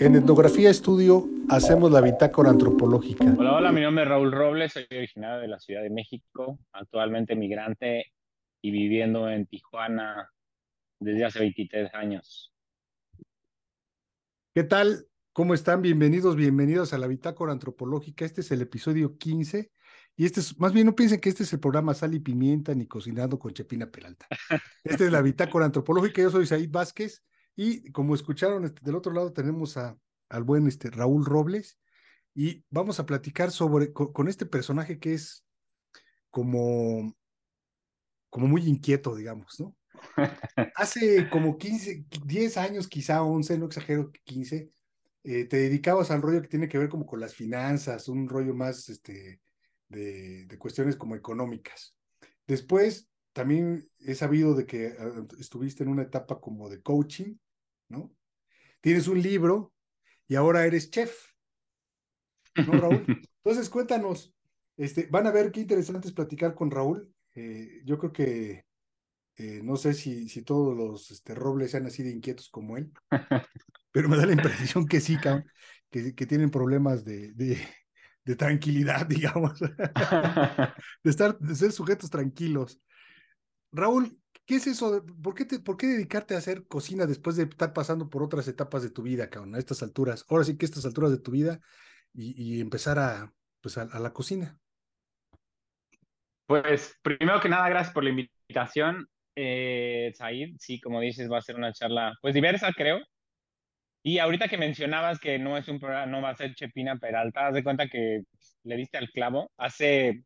En Etnografía Estudio hacemos la bitácora antropológica. Hola, hola, mi nombre es Raúl Robles, soy originario de la Ciudad de México, actualmente migrante y viviendo en Tijuana desde hace 23 años. ¿Qué tal? ¿Cómo están? Bienvenidos, bienvenidos a la bitácora antropológica. Este es el episodio 15 y este es, más bien no piensen que este es el programa Sal y Pimienta ni Cocinando con Chepina Peralta. Este es la bitácora antropológica. Yo soy Said Vázquez y como escucharon, este, del otro lado tenemos a, al buen este, Raúl Robles y vamos a platicar sobre con, este personaje que es como, como muy inquieto, digamos, ¿no? Hace como 15, 10 años, quizá 11, no exagero, 15, eh, te dedicabas al rollo que tiene que ver como con las finanzas, un rollo más este, de, de cuestiones como económicas. Después, también he sabido de que ah, estuviste en una etapa como de coaching, ¿no? Tienes un libro y ahora eres chef, ¿no, Raúl? Entonces, cuéntanos, este, van a ver qué interesante es platicar con Raúl. Eh, yo creo que eh, no sé si, si todos los este, robles sean así de inquietos como él, pero me da la impresión que sí, que, que tienen problemas de, de, tranquilidad, digamos, de, estar, de ser sujetos tranquilos. Raúl, ¿qué es eso? ¿Por qué, te, ¿Por qué dedicarte a hacer cocina después de estar pasando por otras etapas de tu vida, cabrón, a estas alturas? Ahora sí que a estas alturas de tu vida y, empezar a, pues a, la cocina. Pues primero que nada, gracias por la invitación, eh, Said. Sí, como dices, va a ser una charla, pues diversa, creo. Y ahorita que mencionabas que no es un programa, no va a ser Chepina Peralta, haz de cuenta que le diste al clavo. Hace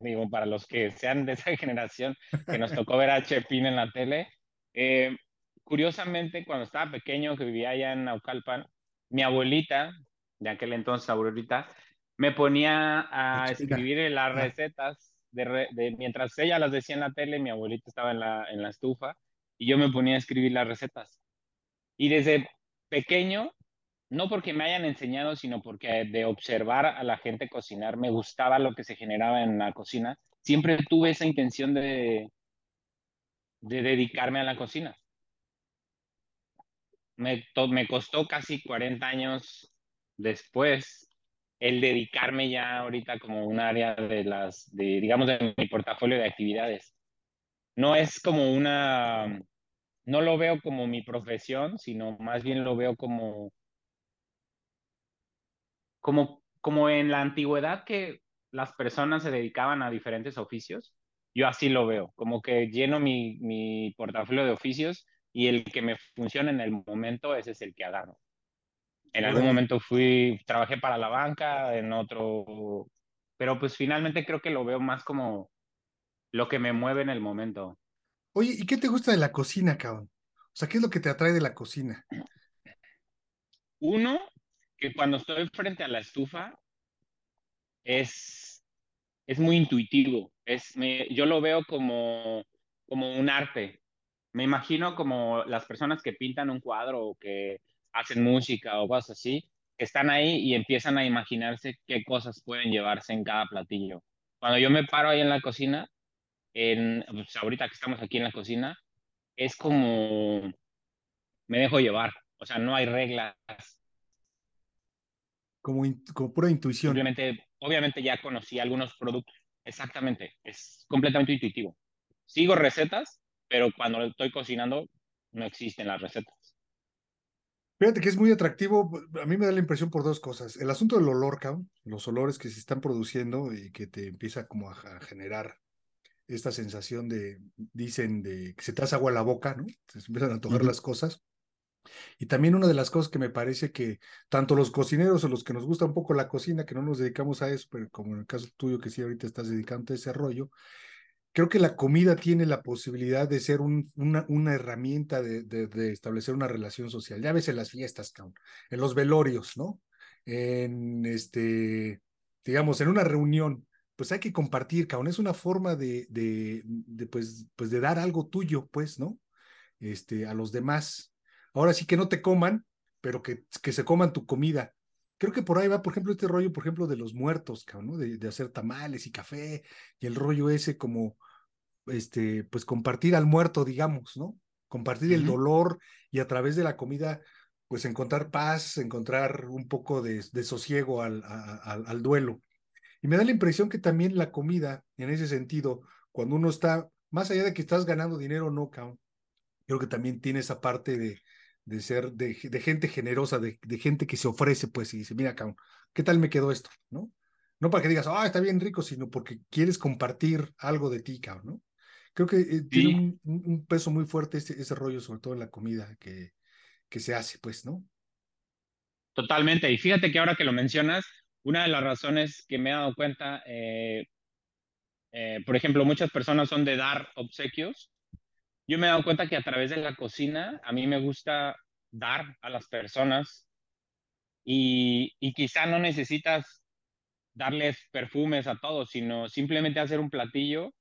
digo, para los que sean de esa generación, que nos tocó ver a Chepín en la tele. Eh, curiosamente, cuando estaba pequeño, que vivía allá en Naucalpan, mi abuelita, de aquel entonces abuelita, me ponía a escribir las recetas, de, de, mientras ella las decía en la tele, mi abuelita estaba en la, en la estufa, y yo me ponía a escribir las recetas. Y desde pequeño no porque me hayan enseñado, sino porque de observar a la gente cocinar, me gustaba lo que se generaba en la cocina. Siempre tuve esa intención de, de dedicarme a la cocina. Me, me costó casi 40 años después el dedicarme ya ahorita como un área de las, de, digamos, de mi portafolio de actividades. No es como una, no lo veo como mi profesión, sino más bien lo veo como como, como en la antigüedad que las personas se dedicaban a diferentes oficios, yo así lo veo, como que lleno mi, mi portafolio de oficios y el que me funciona en el momento, ese es el que agarro. En algún momento fui, trabajé para la banca, en otro, pero pues finalmente creo que lo veo más como lo que me mueve en el momento. Oye, ¿y qué te gusta de la cocina, cabrón? O sea, ¿qué es lo que te atrae de la cocina? Uno, que cuando estoy frente a la estufa es, es muy intuitivo. Es, me, yo lo veo como, como un arte. Me imagino como las personas que pintan un cuadro o que hacen música o cosas así, que están ahí y empiezan a imaginarse qué cosas pueden llevarse en cada platillo. Cuando yo me paro ahí en la cocina, en, pues ahorita que estamos aquí en la cocina, es como me dejo llevar. O sea, no hay reglas, como, como pura intuición. Simplemente, obviamente ya conocí algunos productos. Exactamente, es completamente intuitivo. Sigo recetas, pero cuando estoy cocinando no existen las recetas. Fíjate que es muy atractivo, a mí me da la impresión por dos cosas. El asunto del olor, los olores que se están produciendo y que te empieza como a, generar esta sensación de, dicen, de que se te hace agua a la boca, ¿no? Se empiezan a tocar las cosas. Y también una de las cosas que me parece que tanto los cocineros o los que nos gusta un poco la cocina, que no nos dedicamos a eso, pero como en el caso tuyo que sí ahorita estás dedicando a ese rollo, creo que la comida tiene la posibilidad de ser un, una, herramienta de, de, establecer una relación social. Ya ves en las fiestas, en los velorios, ¿no? En este, digamos, en una reunión, pues hay que compartir, cabrón. Es una forma de, de, de, pues, pues de dar algo tuyo, pues, ¿no? Este, a los demás. Ahora sí que no te coman, pero que, que se coman tu comida. Creo que por ahí va, por ejemplo, este rollo, por ejemplo, de los muertos, ¿no? De, de hacer tamales y café, y el rollo ese como, este, pues compartir al muerto, digamos, ¿no? Compartir el dolor y a través de la comida, pues encontrar paz, encontrar un poco de, de sosiego al, al, al, duelo. Y me da la impresión que también la comida, en ese sentido, cuando uno está, más allá de que estás ganando dinero o no, creo que también tiene esa parte de, de ser, de, de gente generosa, de, de, gente que se ofrece, pues, y dice, mira, cabrón, ¿qué tal me quedó esto? ¿No? No para que digas, ah, está bien rico, sino porque quieres compartir algo de ti, cabrón, ¿no? Creo que eh, tiene un, un, peso muy fuerte ese, ese rollo, sobre todo en la comida que, que se hace, pues, ¿no? Totalmente. Y fíjate que ahora que lo mencionas, una de las razones que me he dado cuenta, eh, eh, por ejemplo, muchas personas son de dar obsequios. Yo me he dado cuenta que a través de la cocina, a mí me gusta dar a las personas y, y quizá no necesitas darles perfumes a todos, sino simplemente hacer un platillo,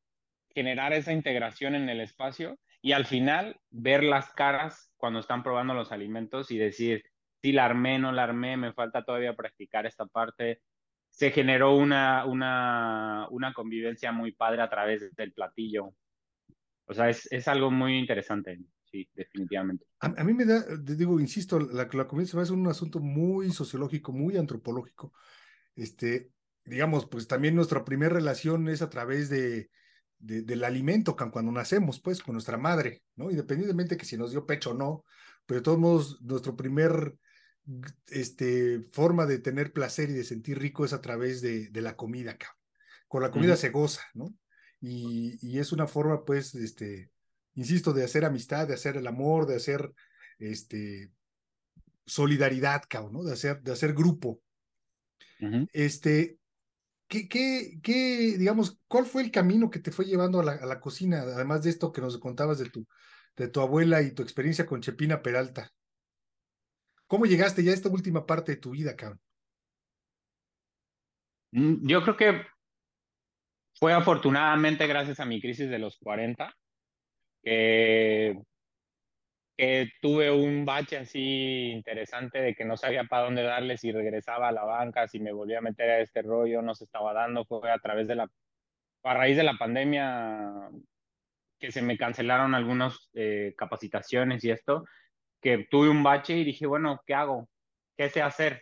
generar esa integración en el espacio y al final ver las caras cuando están probando los alimentos y decir, si la armé, no la armé, me falta todavía practicar esta parte. Se generó una, una, una convivencia muy padre a través del platillo. O sea, es, es algo muy interesante, sí, definitivamente. A, a, mí me da, digo, insisto, la, la comida se me hace un asunto muy sociológico, muy antropológico. Este, digamos, pues también nuestra primera relación es a través de, de, del alimento cuando nacemos, pues, con nuestra madre, ¿no? Independientemente que si nos dio pecho o no, pero de todos modos, nuestro primer este, forma de tener placer y de sentir rico es a través de, de la comida, cabrón. Con la comida uh -huh. se goza, ¿no? Y, y, es una forma, pues, este, insisto, de hacer amistad, de hacer el amor, de hacer, este, solidaridad, cabrón, ¿no? De hacer, de hacer grupo. Uh -huh. Este, ¿Qué, qué, qué, digamos, cuál fue el camino que te fue llevando a la, a la, cocina, además de esto que nos contabas de tu, de tu abuela y tu experiencia con Chepina Peralta? ¿Cómo llegaste ya a esta última parte de tu vida, cabrón? Mm, yo creo que fue afortunadamente gracias a mi crisis de los 40, que, tuve un bache así interesante de que no sabía para dónde darle, si regresaba a la banca, si me volvía a meter a este rollo, no se estaba dando, fue a través de la, a raíz de la pandemia que se me cancelaron algunas eh, capacitaciones y esto, que tuve un bache y dije, bueno, ¿qué hago? ¿Qué sé hacer?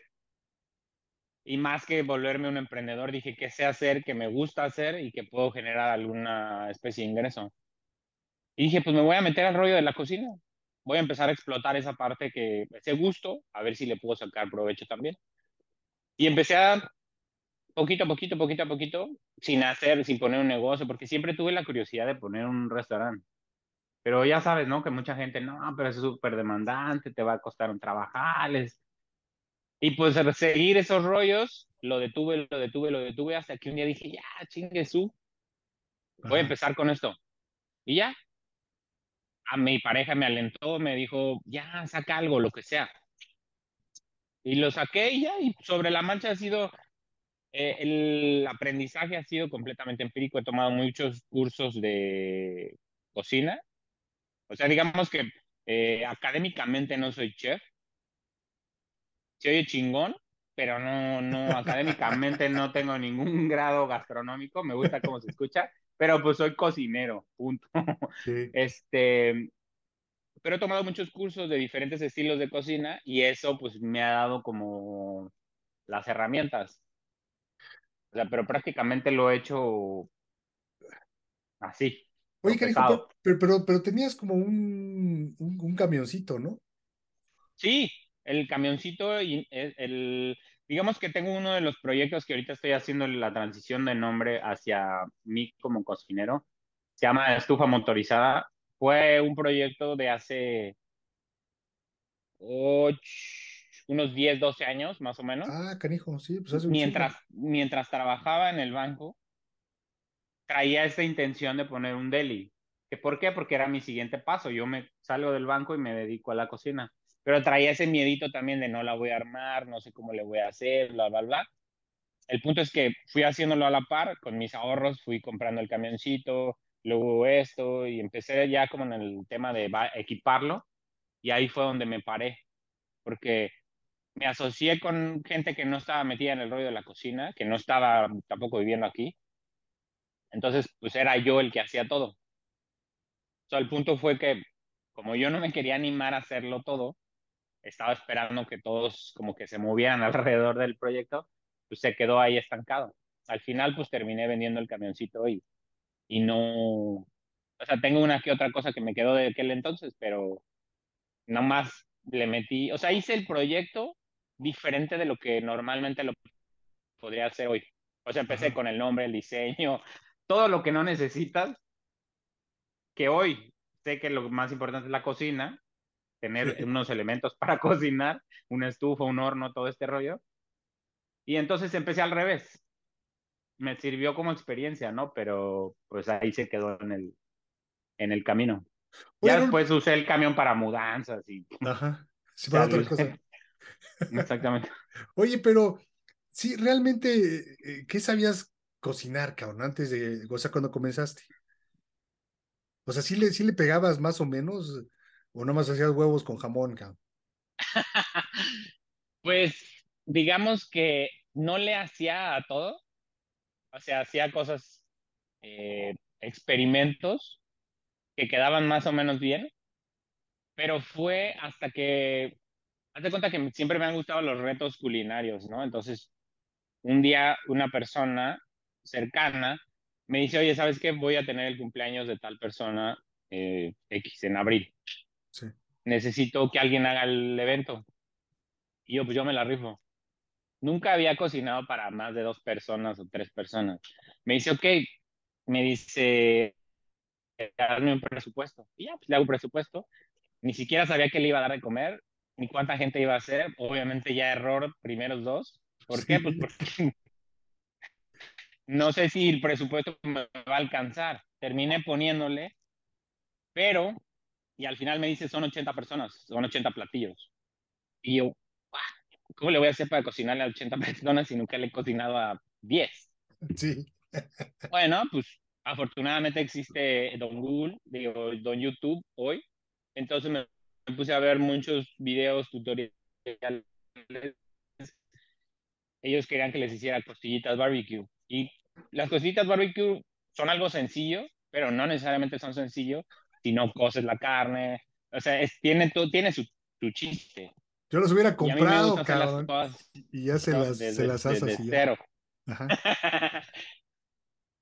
Y más que volverme un emprendedor, dije, ¿qué sé hacer? que me gusta hacer y que puedo generar alguna especie de ingreso? Y dije, pues me voy a meter al rollo de la cocina. Voy a empezar a explotar esa parte que, ese gusto, a ver si le puedo sacar provecho también. Y empecé a, poquito a poquito, poquito a poquito, sin hacer, sin poner un negocio, porque siempre tuve la curiosidad de poner un restaurante. Pero ya sabes, ¿no? Que mucha gente, no, pero es súper demandante, te va a costar un trabajales. Y pues seguir esos rollos, lo detuve, lo detuve, lo detuve, hasta que un día dije, ya, chingue su, voy a empezar con esto. Y ya. A mi pareja me alentó, me dijo, ya, saca algo, lo que sea. Y lo saqué y ya, y sobre la mancha ha sido, eh, el aprendizaje ha sido completamente empírico. He tomado muchos cursos de cocina o sea, digamos que eh, académicamente no soy chef. Se oye chingón, pero no, no, académicamente no tengo ningún grado gastronómico. Me gusta cómo se escucha, pero pues soy cocinero, punto. Sí. Este, pero he tomado muchos cursos de diferentes estilos de cocina y eso pues me ha dado como las herramientas. O sea, pero prácticamente lo he hecho así. Oye, cariño, pero, pero, pero, tenías como un, un, un, camioncito, ¿no? Sí, el camioncito, y el, el, digamos que tengo uno de los proyectos que ahorita estoy haciendo la transición de nombre hacia mí como cocinero. Se llama Estufa Motorizada. Fue un proyecto de hace ocho, unos 10, 12 años, más o menos. Ah, canijo, sí, pues hace un mientras, mientras trabajaba en el banco, traía esta intención de poner un deli. ¿Que ¿Por qué? Porque era mi siguiente paso. Yo me salgo del banco y me dedico a la cocina. Pero traía ese miedito también de no la voy a armar, no sé cómo le voy a hacer, bla, bla, bla. El punto es que fui haciéndolo a la par, con mis ahorros, fui comprando el camioncito, luego esto, y empecé ya como en el tema de equiparlo, y ahí fue donde me paré, porque me asocié con gente que no estaba metida en el rollo de la cocina, que no estaba tampoco viviendo aquí, entonces, pues era yo el que hacía todo. O el punto fue que, como yo no me quería animar a hacerlo todo, estaba esperando que todos como que se movieran alrededor del proyecto, pues se quedó ahí estancado. Al final, pues terminé vendiendo el camioncito y, y no, o sea, tengo una que otra cosa que me quedó de aquel entonces, pero nada más le metí, o sea, hice el proyecto diferente de lo que normalmente lo podría hacer hoy. O sea, empecé con el nombre, el diseño, todo lo que no necesitas, que hoy sé que lo más importante es la cocina, tener unos elementos para cocinar, una estufa, un horno, todo este rollo. Y entonces empecé al revés. Me sirvió como experiencia, ¿no? Pero pues ahí se quedó en el, en el camino. ya después usé el camión para mudanzas y... Ajá. Sí, para otra cosa. Exactamente. Oye, pero sí, realmente, eh, ¿qué sabías cocinar, cabrón, antes de, o sea, cuando comenzaste? O sea, ¿sí le, sí le pegabas más o menos? ¿O nomás hacías huevos con jamón, cabrón? pues, digamos que no le hacía a todo. O sea, hacía cosas, eh, experimentos que quedaban más o menos bien. Pero fue hasta que, hazte cuenta que siempre me han gustado los retos culinarios, ¿no? Entonces, un día una persona cercana me dice, oye, ¿sabes qué? Voy a tener el cumpleaños de tal persona eh, X en abril. Sí. Necesito que alguien haga el evento. Y yo, pues yo me la rifo. Nunca había cocinado para más de dos personas o tres personas. Me dice, ok, me dice, hazme un presupuesto. Y ya, pues le hago un presupuesto. Ni siquiera sabía qué le iba a dar de comer, ni cuánta gente iba a hacer. Obviamente ya error, primeros dos. ¿Por qué? Pues porque no sé si el presupuesto me va a alcanzar. Terminé poniéndole, pero, y al final me dice, son 80 personas, son 80 platillos. Y yo, ¿cómo le voy a hacer para cocinarle a 80 personas si nunca le he cocinado a 10? Sí. Bueno, pues afortunadamente existe Don Google, digo, Don YouTube hoy. Entonces me puse a ver muchos videos, tutoriales ellos querían que les hiciera costillitas barbecue. Y las costillitas barbecue son algo sencillo, pero no necesariamente son sencillo si no coces la carne. O sea, es, tiene, todo, tiene su, su chiste. Yo los hubiera comprado, cabrón. Y ya se las, se las haces así. Cero. Ajá.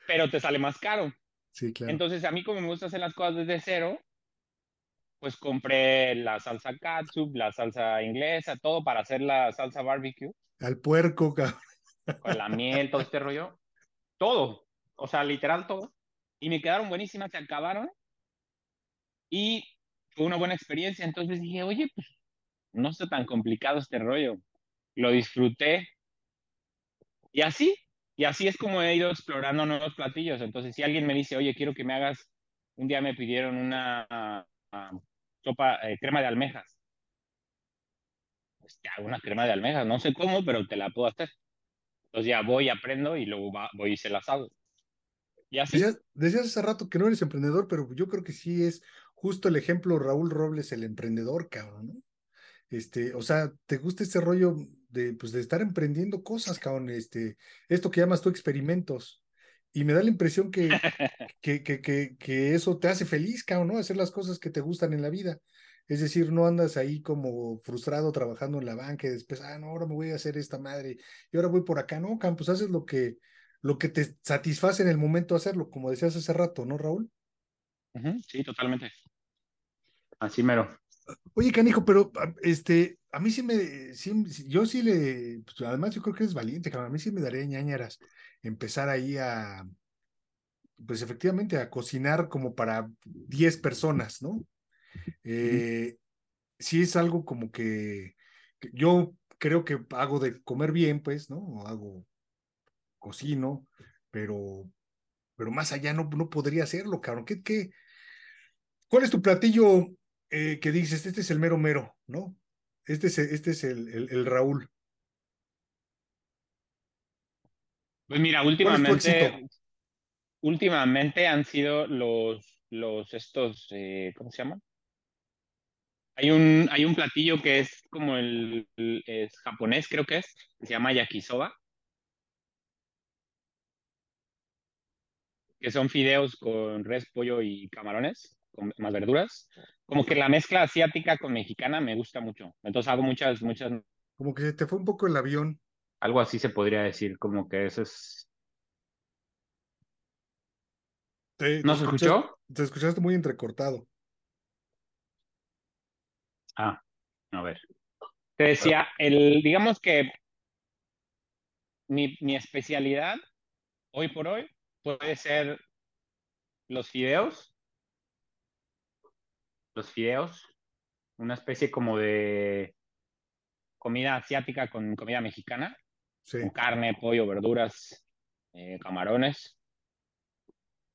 pero te sale más caro. Sí, claro. Entonces, a mí como me gusta hacer las cosas desde cero, pues compré la salsa katsup, la salsa inglesa, todo para hacer la salsa barbecue. Al puerco, cabrón. Con la miel, todo este rollo. Todo. O sea, literal todo. Y me quedaron buenísimas, se acabaron. Y fue una buena experiencia. Entonces dije, oye, pues no está tan complicado este rollo. Lo disfruté. Y así, y así es como he ido explorando nuevos platillos. Entonces, si alguien me dice, oye, quiero que me hagas, un día me pidieron una sopa, eh, crema de almejas. Pues, te hago una crema de almejas, no sé cómo, pero te la puedo hacer. Entonces ya voy, aprendo y luego voy y se las hago. Y así. Decías, decías, hace rato que no eres emprendedor, pero yo creo que sí es justo el ejemplo Raúl Robles, el emprendedor, cabrón, ¿no? Este, o sea, ¿te gusta este rollo de, pues, de estar emprendiendo cosas, cabrón? Este, esto que llamas tú experimentos. Y me da la impresión que, que, que, que, que eso te hace feliz, cabrón, ¿no? Hacer las cosas que te gustan en la vida. Es decir, no andas ahí como frustrado trabajando en la banca y después, ah, no, ahora me voy a hacer esta madre y ahora voy por acá. No, Campos, haces lo que, lo que te satisface en el momento de hacerlo, como decías hace rato, ¿no, Raúl? Sí, totalmente. Así mero. Oye, canijo, pero ah, este, a mí sí me, sí, yo sí le, pues, además yo creo que es valiente, a mí sí me daría ñañaras empezar ahí a, pues efectivamente, a cocinar como para 10 personas, ¿no? Eh, sí es algo como que, yo creo que hago de comer bien, pues, ¿no? Hago, cocino, pero, pero más allá no, no podría hacerlo, cabrón. ¿Qué, qué, ¿Cuál es tu platillo eh, que dices, este es el mero mero, ¿no? Este es, este es el, el, Raúl. Pues mira, últimamente, últimamente han sido los, los estos, eh, ¿cómo se llaman? Hay un, hay un platillo que es como el, es japonés, creo que es, que se llama yakisoba. Que son fideos con res, pollo y camarones. Con más verduras. Como que la mezcla asiática con mexicana me gusta mucho. Entonces hago muchas, muchas. Como que se te fue un poco el avión. Algo así se podría decir, como que eso es. ¿No se escuchó? Te escuchaste muy entrecortado. Ah, a ver. Te decía, el, digamos que mi, mi especialidad hoy por hoy puede ser los fideos. Los fideos, una especie como de comida asiática con comida mexicana, con carne, pollo, verduras, eh, camarones.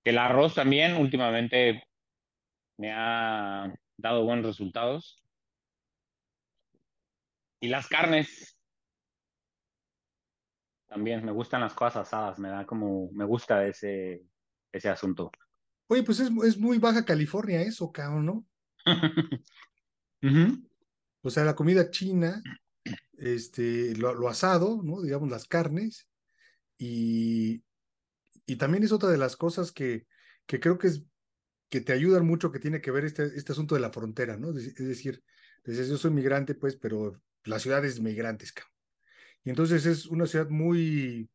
El arroz también últimamente me ha dado buenos resultados. Y las carnes. También me gustan las cosas asadas, me da como, me gusta ese, ese asunto. Oye, pues es, es muy baja California eso, cabrón, ¿no? O sea, la comida china, este, lo, lo, asado, ¿no? Digamos, las carnes, y, y también es otra de las cosas que, que creo que es que te ayudan mucho, que tiene que ver este, este asunto de la frontera, ¿no? Es decir, yo soy migrante, pues, pero la ciudad es migrantes, cabrón. Y entonces es una ciudad muy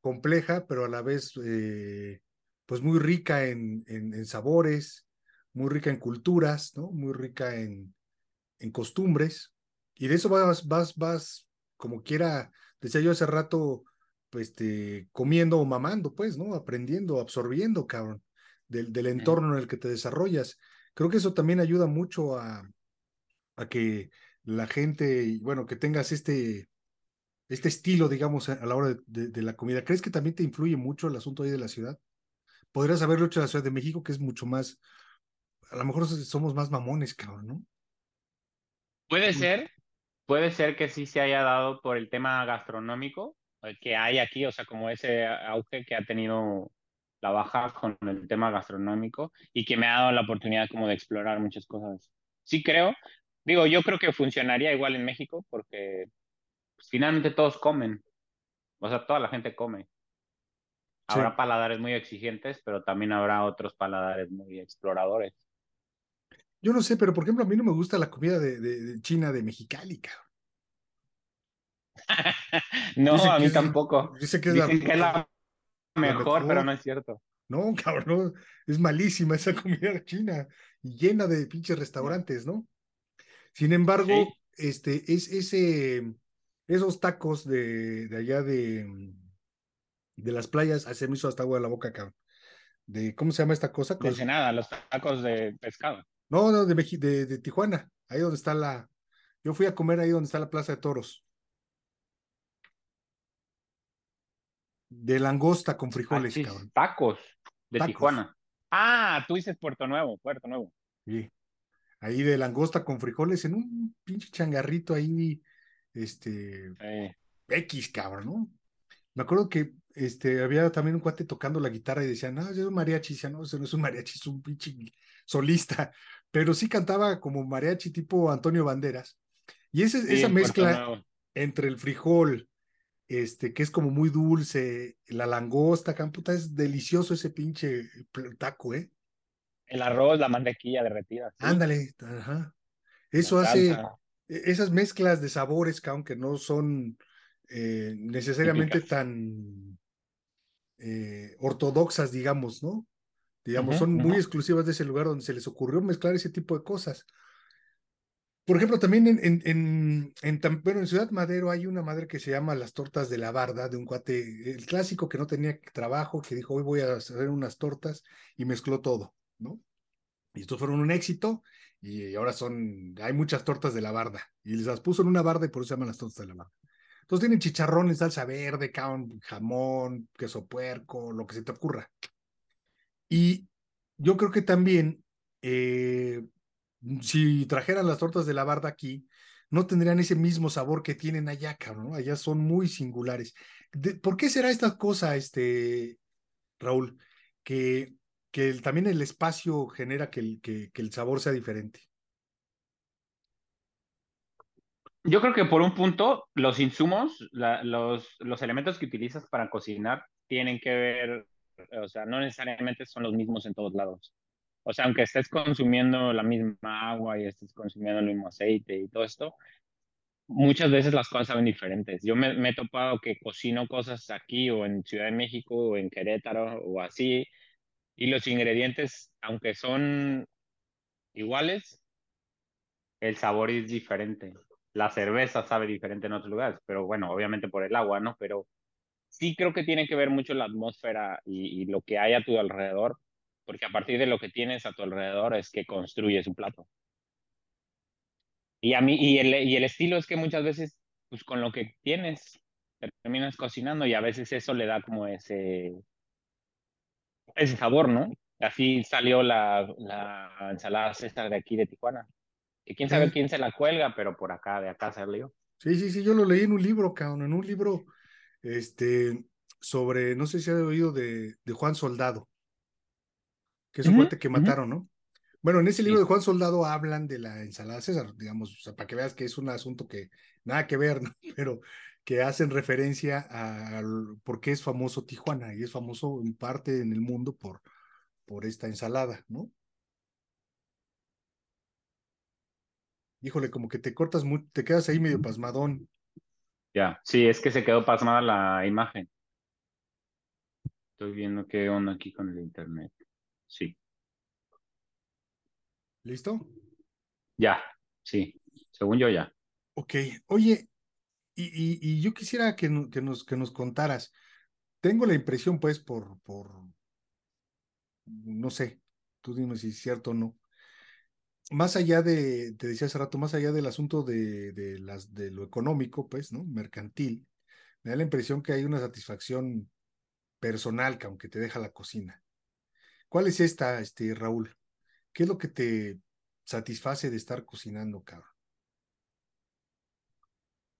compleja, pero a la vez, eh, pues muy rica en, en, sabores, muy rica en culturas, ¿no? Muy rica en, en costumbres. Y de eso vas, vas, vas, como quiera, decía yo hace rato, pues, este, comiendo o mamando, pues, ¿no? Aprendiendo, absorbiendo, cabrón, del, del entorno en el que te desarrollas. Creo que eso también ayuda mucho a, a que la gente, bueno, que tengas este, este estilo, digamos, a la hora de, la comida. ¿Crees que también te influye mucho el asunto ahí de la ciudad? Podrías haberlo hecho en la Ciudad de México, que es mucho más, a lo mejor somos más mamones, cabrón, ¿no? Puede ser, puede ser que sí se haya dado por el tema gastronómico eh, que hay aquí, o sea, como ese auge que ha tenido la baja con el tema gastronómico y que me ha dado la oportunidad como de explorar muchas cosas. Sí creo, Digo, yo creo que funcionaría igual en México porque pues, finalmente todos comen. O sea, toda la gente come. Habrá paladares muy exigentes, pero también habrá otros paladares muy exploradores. Yo no sé, pero por ejemplo, a mí no me gusta la comida de, China de Mexicali, cabrón. no, a mí tampoco. Dice que es la, mejor, pero no es cierto. No, cabrón, es malísima esa comida china y llena de pinches restaurantes, ¿no? Sin embargo, este, es ese, esos tacos de, de allá de, de las playas, se me hizo hasta agua de la boca, cabrón. De, ¿Cómo se llama esta cosa? De nada, los tacos de pescado. No, no, de, de, de, Tijuana, ahí donde está la. Yo fui a comer ahí donde está la Plaza de Toros. De langosta con frijoles, ah, cabrón. Tacos de Tijuana. Ah, tú dices Puerto Nuevo, Puerto Nuevo. Sí ahí de langosta con frijoles en un pinche changarrito ahí, este, X, cabrón, ¿no? Me acuerdo que este, había también un cuate tocando la guitarra y decía, no, es un mariachi, decía, no, ese no es un mariachi, es un pinche solista, pero sí cantaba como mariachi tipo Antonio Banderas. Y ese, esa mezcla entre el frijol, este, que es como muy dulce, la langosta, camputa, es delicioso ese pinche taco, ¿eh? El arroz, la mantequilla derretida. Ándale, ajá. Eso hace e, esas mezclas de sabores que aunque no son eh, necesariamente tan eh, ortodoxas, digamos, ¿no? Digamos, son muy exclusivas de ese lugar donde se les ocurrió mezclar ese tipo de cosas. Por ejemplo, también en, en, en, en, bueno, en Ciudad Madero hay una madre que se llama Las Tortas de la Barda, de un cuate, el clásico que no tenía trabajo, que dijo, hoy voy a hacer unas tortas y mezcló todo. ¿no? Y estos fueron un éxito y ahora son, hay muchas tortas de la barda y les las puso en una barda y por eso se llaman las tortas de la barda. Entonces tienen chicharrones, salsa verde, jamón, queso puerco, lo que se te ocurra. Y yo creo que también, eh, si trajeran las tortas de la barda aquí, no tendrían ese mismo sabor que tienen allá, cabrón. Allá son muy singulares. ¿Por qué será esta cosa, este, Raúl? Que que también el espacio genera que el, que, el sabor sea diferente. Yo creo que por un punto, los insumos, los, los elementos que utilizas para cocinar tienen que ver, o sea, no necesariamente son los mismos en todos lados. O sea, aunque estés consumiendo la misma agua y estés consumiendo el mismo aceite y todo esto, muchas veces las cosas saben diferentes. Yo me, me, he topado que cocino cosas aquí o en Ciudad de México o en Querétaro o así, y los ingredientes, aunque son iguales, el sabor es diferente. La cerveza sabe diferente en otros lugares, pero bueno, obviamente por el agua, ¿no? Pero sí creo que tiene que ver mucho la atmósfera y, y lo que hay a tu alrededor, porque a partir de lo que tienes a tu alrededor es que construyes un plato. Y a mí, y el, y el estilo es que muchas veces, pues con lo que tienes, terminas cocinando y a veces eso le da como ese, ese sabor, ¿no? Así salió la, la ensalada César de aquí de Tijuana. Y quién sabe quién se la cuelga, pero por acá, de acá salió. Sí, sí, sí, yo lo leí en un libro, cabrón, en un libro, este, sobre, no sé si ha oído de, de Juan Soldado, que es un uh -huh, que mataron, uh -huh. ¿no? Bueno, en ese libro de Juan Soldado hablan de la ensalada César, digamos, o sea, para que veas que es un asunto que nada que ver, ¿no? Pero que hacen referencia a, a por qué es famoso Tijuana y es famoso en parte en el mundo por, por esta ensalada, ¿no? Híjole, como que te cortas, muy, te quedas ahí medio pasmadón. Ya, sí, es que se quedó pasmada la imagen. Estoy viendo qué onda aquí con el internet. Sí. ¿Listo? Ya, sí. Según yo ya. Ok. Oye, y, y, y yo quisiera que, que, nos, que nos contaras. Tengo la impresión, pues, por, por, no sé, tú dime si es cierto o no. Más allá de, te decía hace rato, más allá del asunto de, de, lo económico, pues, ¿no? Mercantil, me da la impresión que hay una satisfacción personal que aunque te deja la cocina. ¿Cuál es esta, este, Raúl? ¿Qué es lo que te satisface de estar cocinando, cabrón?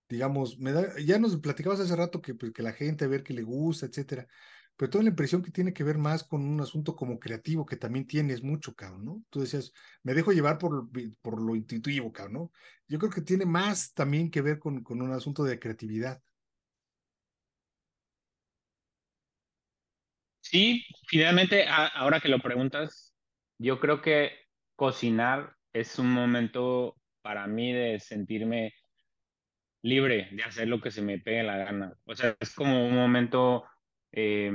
Digamos, me da, ya nos platicabas hace rato que, pues, que la gente, a ver qué le gusta, etcétera, pero tengo la impresión que tiene que ver más con un asunto como creativo que también tienes mucho, cabrón, ¿no? Tú decías, me dejo llevar por, por lo intuitivo, cabrón, ¿no? Yo creo que tiene más también que ver con, con un asunto de creatividad. Sí, finalmente, ahora que lo preguntas, yo creo que cocinar es un momento para mí de sentirme libre de hacer lo que se me pegue la gana. O sea, es como un momento eh,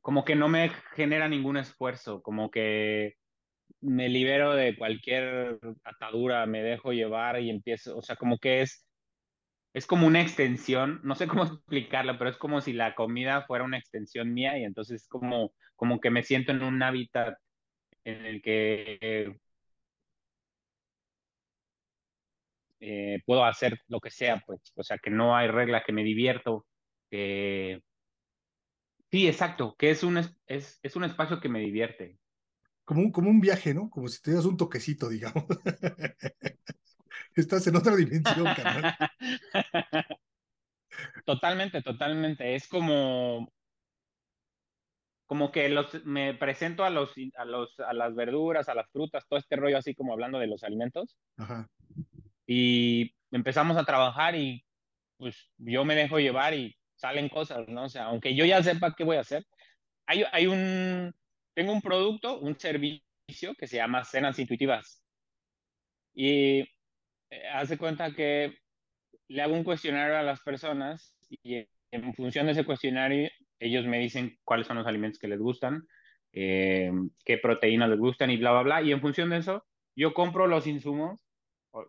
como que no me genera ningún esfuerzo, como que me libero de cualquier atadura, me dejo llevar y empiezo, o sea, como que es es como una extensión, no sé cómo explicarlo, pero es como si la comida fuera una extensión mía y entonces como, como que me siento en un hábitat en el que eh, puedo hacer lo que sea, pues, o sea, que no hay regla, que me divierto. Sí, exacto, que es un, es, es un espacio que me divierte. Como un, como un viaje, ¿no? Como si te das un toquecito, digamos. Estás en otra dimensión, carnal. Totalmente, totalmente. Es como, como que los, me presento a los, a los, a las verduras, a las frutas, todo este rollo así como hablando de los alimentos. Ajá. Y empezamos a trabajar y pues yo me dejo llevar y salen cosas, ¿no? O sea, aunque yo ya sepa qué voy a hacer, hay, hay un, tengo un producto, un servicio que se llama Cenas Intuitivas. Y hace cuenta que le hago un cuestionario a las personas y en función de ese cuestionario ellos me dicen cuáles son los alimentos que les gustan, eh, qué proteínas les gustan y bla, bla, bla. Y en función de eso, yo compro los insumos,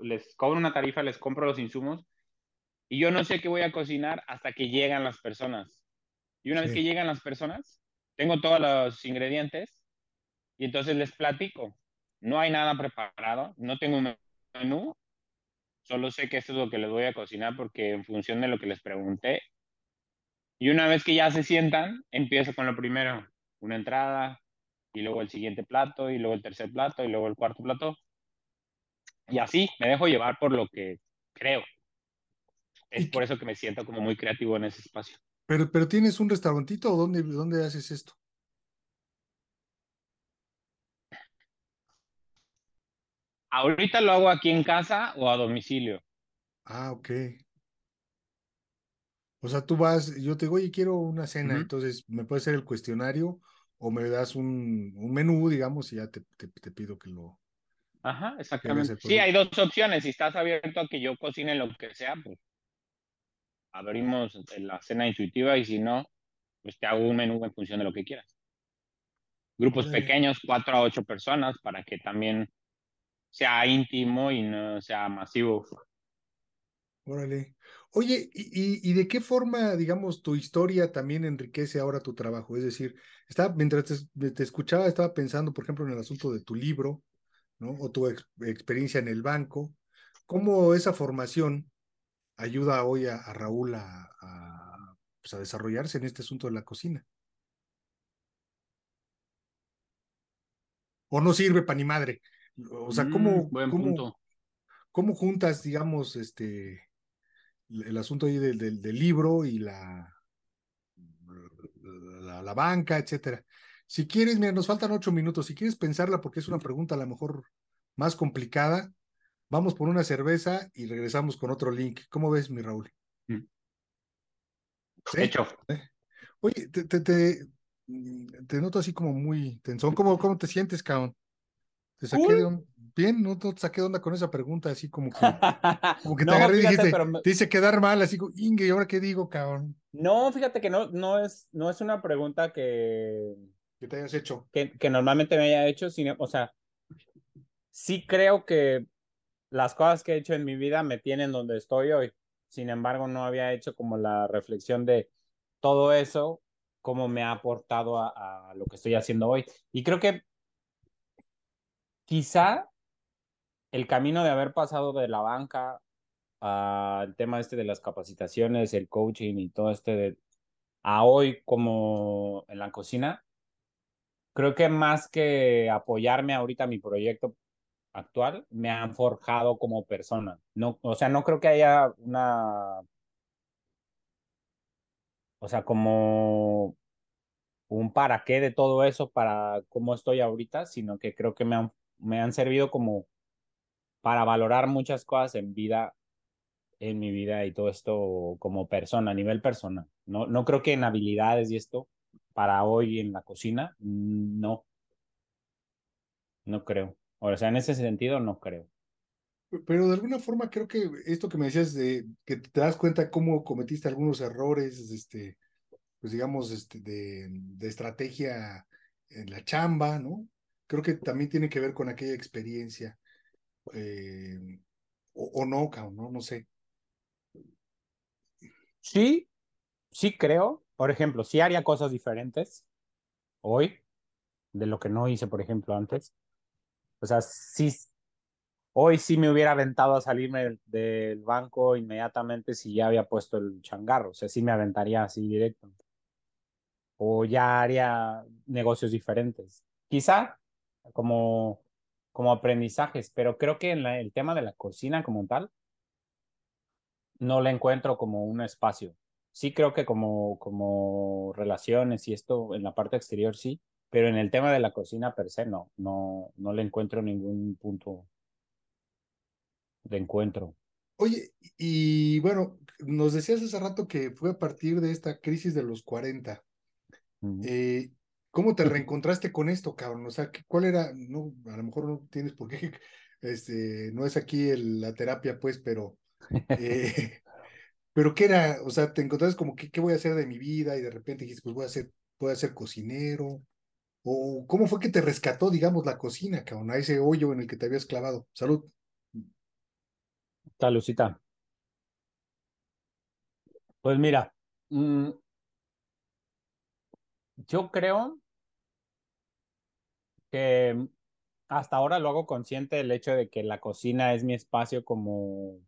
les cobro una tarifa, les compro los insumos y yo no sé qué voy a cocinar hasta que llegan las personas. Y una sí. vez que llegan las personas, tengo todos los ingredientes y entonces les platico. No hay nada preparado, no tengo un menú, Solo sé que esto es lo que les voy a cocinar porque en función de lo que les pregunté. Y una vez que ya se sientan, empiezo con lo primero, una entrada, y luego el siguiente plato, y luego el tercer plato, y luego el cuarto plato. Y así me dejo llevar por lo que creo. Es por eso que me siento como muy creativo en ese espacio. Pero, pero ¿tienes un restaurantito o dónde, dónde haces esto? Ahorita lo hago aquí en casa o a domicilio. Ah, ok. O sea, tú vas, yo te digo, oye, quiero una cena, entonces me puedes hacer el cuestionario o me das un, un menú, digamos, y ya te, te, pido que lo... Ajá, exactamente. Sí, hay dos opciones. Si estás abierto a que yo cocine lo que sea, pues abrimos la cena intuitiva y si no, pues te hago un menú en función de lo que quieras. Grupos pequeños, cuatro a ocho personas, para que también sea íntimo y no sea masivo. Órale. Oye, ¿y, y, de qué forma, digamos, tu historia también enriquece ahora tu trabajo? Es decir, estaba, mientras te, escuchaba, estaba pensando, por ejemplo, en el asunto de tu libro, ¿no? O tu experiencia en el banco. ¿Cómo esa formación ayuda hoy a, Raúl a, pues, a, desarrollarse en este asunto de la cocina? ¿O no sirve para ni madre? O sea, ¿cómo, mm, cómo, cómo juntas, digamos, este el asunto ahí del, del, libro y la, la, banca, etcétera. Si quieres, mira, nos faltan ocho minutos. Si quieres pensarla, porque es una pregunta a lo mejor más complicada, vamos por una cerveza y regresamos con otro link. ¿Cómo ves, mi Raúl? Mm. Hecho. ¿Eh? Oye, te, te, te, te, noto así como muy tensón. ¿Cómo, cómo te sientes, cabrón? Te saqué de un... Bien, no, te saqué de onda con esa pregunta, así como que, como que te agarré y dijiste, te hice quedar mal, así como, Inge, ¿y ahora qué digo, cabrón? No, fíjate que no, no, es, no es una pregunta que... Que te hayas hecho. Que, que normalmente me haya hecho, sino, o sea, sí creo que las cosas que he hecho en mi vida me tienen donde estoy hoy. Sin embargo, no había hecho como la reflexión de todo eso, cómo me ha aportado a, a lo que estoy haciendo hoy. Y creo que quizá el camino de haber pasado de la banca al tema este de las capacitaciones, el coaching y todo este de a hoy como en la cocina, creo que más que apoyarme ahorita mi proyecto actual, me han forjado como persona. No, o sea, no creo que haya una, o sea, como un para qué de todo eso para cómo estoy ahorita, sino que creo que me han, me han servido como para valorar muchas cosas en vida, en mi vida y todo esto como persona, a nivel personal. No, no creo que en habilidades y esto, para hoy en la cocina, no. No creo. O sea, en ese sentido, no creo. Pero de alguna forma creo que esto que me decías de que te das cuenta cómo cometiste algunos errores, este, pues digamos, este, de, de estrategia en la chamba, ¿no? Creo que también tiene que ver con aquella experiencia. Eh, o, no, cabrón, no, no sé. Sí, sí creo. Por ejemplo, sí haría cosas diferentes hoy de lo que no hice, por ejemplo, antes. O sea, sí, hoy sí me hubiera aventado a salirme del, banco inmediatamente si ya había puesto el changarro. O sea, sí me aventaría así directo. O ya haría negocios diferentes. Quizá como como aprendizajes, pero creo que en el tema de la cocina como tal, no la encuentro como un espacio. Sí creo que como, como relaciones y esto en la parte exterior sí, pero en el tema de la cocina per se no, no, no le encuentro ningún punto de encuentro. Oye, y bueno, nos decías hace rato que fue a partir de esta crisis de los 40. eh, ¿Cómo te reencontraste con esto, cabrón? O sea, ¿cuál era? No, a lo mejor no tienes por qué, este, no es aquí la terapia, pues, pero, eh, pero ¿qué era? O sea, te encontraste como, ¿qué, ¿qué voy a hacer de mi vida? Y de repente dijiste, pues voy a ser, voy a ser cocinero. ¿O cómo fue que te rescató, digamos, la cocina, cabrón, a ese hoyo en el que te habías clavado? Salud. Lucita. Pues mira, mm, yo creo que hasta ahora lo hago consciente del hecho de que la cocina es mi espacio como...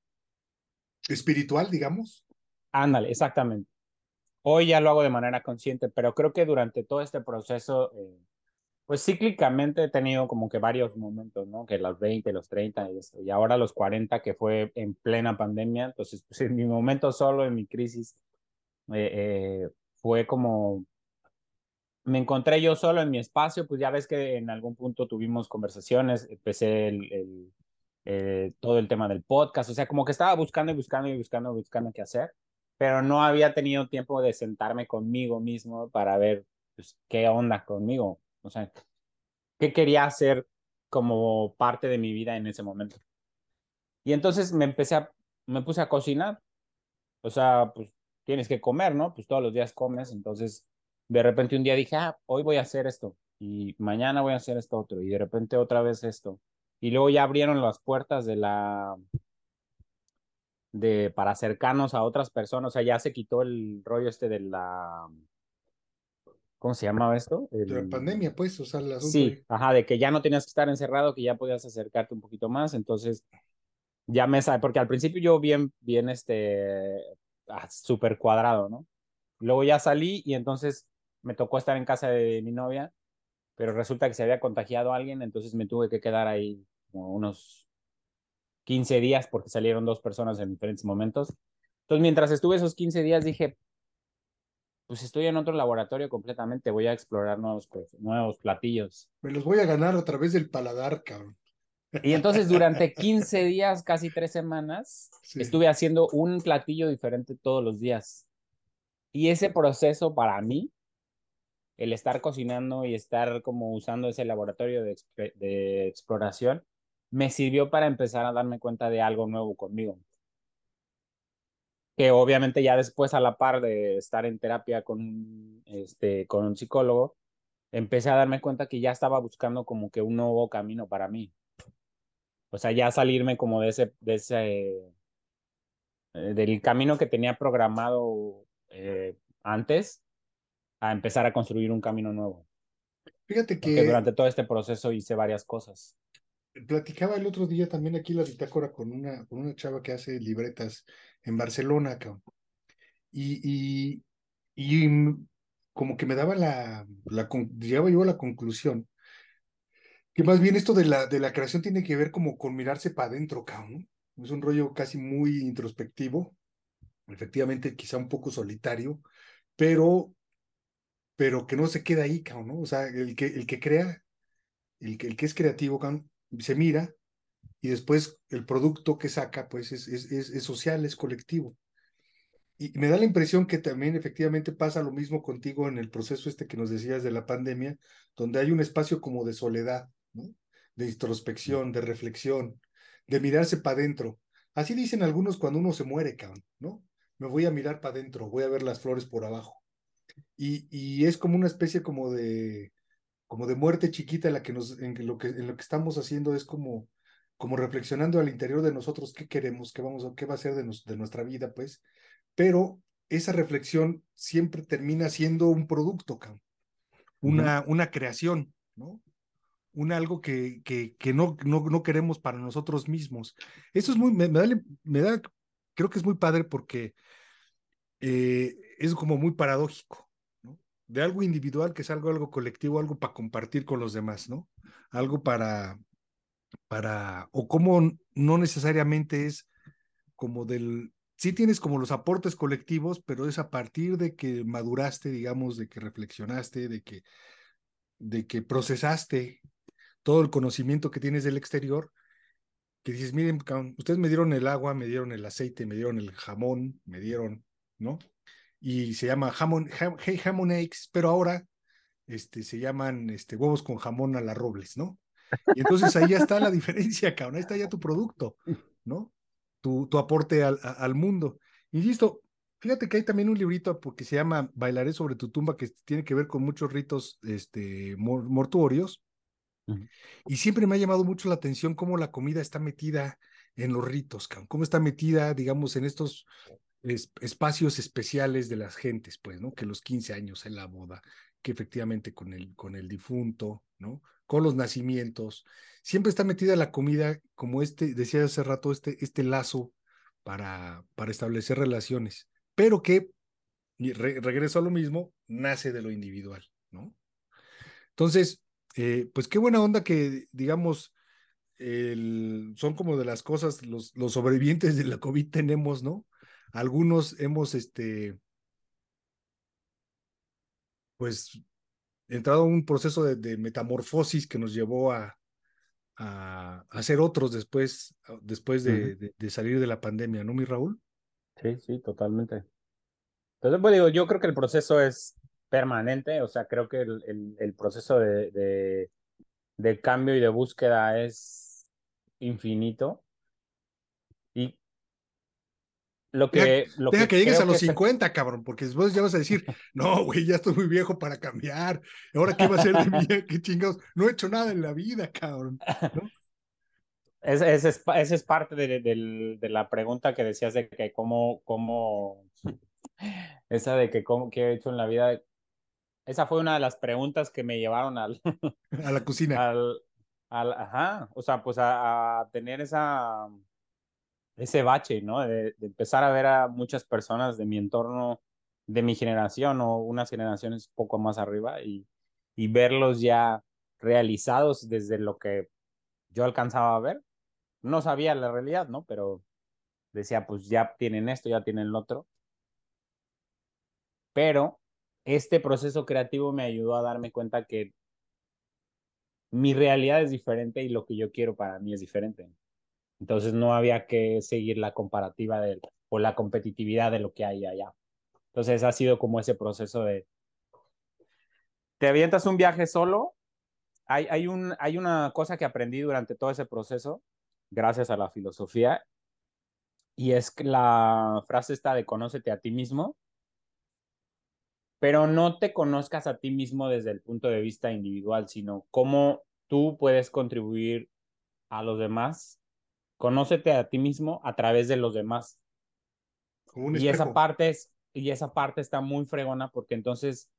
Espiritual, digamos. Ándale, exactamente. Hoy ya lo hago de manera consciente, pero creo que durante todo este proceso, eh, pues cíclicamente he tenido como que varios momentos, ¿no? Que los 20, los 30 y, y ahora los 40, que fue en plena pandemia. Entonces, pues en mi momento solo, en mi crisis, eh, eh, fue como me encontré yo solo en mi espacio, pues ya ves que en algún punto tuvimos conversaciones, empecé el, eh, todo el tema del podcast, o sea, como que estaba buscando y buscando y buscando buscando qué hacer, pero no había tenido tiempo de sentarme conmigo mismo para ver pues, qué onda conmigo, o sea, qué quería hacer como parte de mi vida en ese momento. Y entonces me empecé a, me puse a cocinar, o sea, pues tienes que comer, ¿no? Pues todos los días comes, entonces de repente un día dije, ah, hoy voy a hacer esto, y mañana voy a hacer esto otro, y de repente otra vez esto. Y luego ya abrieron las puertas de la, de, para acercarnos a otras personas, o sea, ya se quitó el rollo este de la, ¿cómo se llamaba esto? De la pandemia, pues, o sea, el asunto. Sí, ajá, de que ya no tenías que estar encerrado, que ya podías acercarte un poquito más, entonces ya me sabe, porque al principio yo bien, bien, este, ah, súper cuadrado, ¿no? Luego ya salí y entonces me tocó estar en casa de mi novia, pero resulta que se había contagiado a alguien, entonces me tuve que quedar ahí como unos 15 días porque salieron dos personas en diferentes momentos. Entonces, mientras estuve esos 15 días, dije, pues estoy en otro laboratorio completamente, voy a explorar nuevos, nuevos platillos. Me los voy a ganar a través del paladar, cabrón. Y entonces durante 15 días, casi tres semanas, estuve haciendo un platillo diferente todos los días. Y ese proceso para mí, el estar cocinando y estar como usando ese laboratorio de, de exploración, me sirvió para empezar a darme cuenta de algo nuevo conmigo. Que obviamente ya después a la par de estar en terapia con, este, con un psicólogo, empecé a darme cuenta que ya estaba buscando como que un nuevo camino para mí. O sea, ya salirme como de ese, de ese, eh, del camino que tenía programado eh, antes a empezar a construir un camino nuevo. Fíjate que... Porque durante todo este proceso hice varias cosas. Platicaba el otro día también aquí la bitácora con una, con una chava que hace libretas en Barcelona. Y, y, y como que me daba la, la, llegaba yo a la conclusión que más bien esto de la, de la creación tiene que ver como con mirarse para adentro. Es un rollo casi muy introspectivo, efectivamente quizá un poco solitario, pero, pero que no se queda ahí, ¿no? O sea, el que, el que crea, el que, el que es creativo, cabrón, se mira y después el producto que saca, pues es, es, es social, es colectivo. Y me da la impresión que también efectivamente pasa lo mismo contigo en el proceso este que nos decías de la pandemia, donde hay un espacio como de soledad, de introspección, de reflexión, de mirarse para adentro. Así dicen algunos cuando uno se muere, cabrón, ¿no? Me voy a mirar para adentro, voy a ver las flores por abajo. Y, y, es como una especie como de, como de muerte chiquita en la que nos, en lo que, en lo que estamos haciendo es como, como reflexionando al interior de nosotros qué queremos, qué vamos, qué va a ser de, de nuestra vida, pues. Pero esa reflexión siempre termina siendo un producto. Una, una creación, ¿no? un algo que, que, que no, no, no, queremos para nosotros mismos. Eso es muy, me, da, me da, creo que es muy padre porque eh, es como muy paradójico. De algo individual que es algo, algo colectivo, algo para compartir con los demás, ¿no? Algo para, para, o como no necesariamente es como del, sí tienes como los aportes colectivos, pero es a partir de que maduraste, digamos, de que reflexionaste, de que, de que procesaste todo el conocimiento que tienes del exterior, que dices, miren, ustedes me dieron el agua, me dieron el aceite, me dieron el jamón, me dieron, ¿no? Y se llama jamón, hey, jamón eggs, pero ahora este, se llaman este, huevos con jamón a la robles, ¿no? Y entonces ahí ya está la diferencia, cabrón, ahí está ya tu producto, ¿no? Tu, tu aporte al, al mundo. Insisto, fíjate que hay también un librito porque se llama Bailaré sobre tu tumba, que tiene que ver con muchos ritos este, mortuorios, y siempre me ha llamado mucho la atención cómo la comida está metida en los ritos, cómo está metida, digamos, en estos espacios especiales de las gentes, pues, ¿no? Que los 15 años en la boda, que efectivamente con el, con el difunto, ¿no? Con los nacimientos, siempre está metida la comida como este, decía hace rato, este, este lazo para, para establecer relaciones, pero que, regreso a lo mismo, nace de lo individual, ¿no? Entonces, eh, pues qué buena onda que, digamos, son como de las cosas, los, los sobrevivientes de la COVID tenemos, ¿no? Algunos hemos, este, pues, entrado a un proceso de, metamorfosis que nos llevó a, a, ser otros después, después de, de, salir de la pandemia, ¿no, mi Raúl? Sí, sí, totalmente. Entonces, pues digo, yo creo que el proceso es permanente, o sea, creo que el, el, el proceso de, de, de, cambio y de búsqueda es infinito. Y lo que... Deja, lo deja que, que, llegues a los que 50, se... cabrón, porque después ya vas a decir, no, güey, ya estoy muy viejo para cambiar. ¿Ahora qué va a ser de mí? ¿Qué chingados? No he hecho nada en la vida, cabrón. ¿no? Esa es, es, es, es, parte de, de, de, la pregunta que decías de que cómo, cómo, esa de que cómo, qué he hecho en la vida. Esa fue una de las preguntas que me llevaron al, a la cocina. Al, al, ajá, o sea, pues a, a tener esa, ese bache, ¿no? De, de, empezar a ver a muchas personas de mi entorno, de mi generación o unas generaciones poco más arriba y, y verlos ya realizados desde lo que yo alcanzaba a ver. No sabía la realidad, ¿no? Pero decía, pues ya tienen esto, ya tienen lo otro. Pero este proceso creativo me ayudó a darme cuenta que mi realidad es diferente y lo que yo quiero para mí es diferente. Entonces no había que seguir la comparativa de, o la competitividad de lo que hay allá. Entonces ha sido como ese proceso de, te avientas un viaje solo. Hay, hay, un, hay una cosa que aprendí durante todo ese proceso, gracias a la filosofía, y es que la frase está de conócete a ti mismo, pero no te conozcas a ti mismo desde el punto de vista individual, sino cómo tú puedes contribuir a los demás. Conócete a ti mismo a través de los demás. y esa parte es, y esa parte está muy fregona porque entonces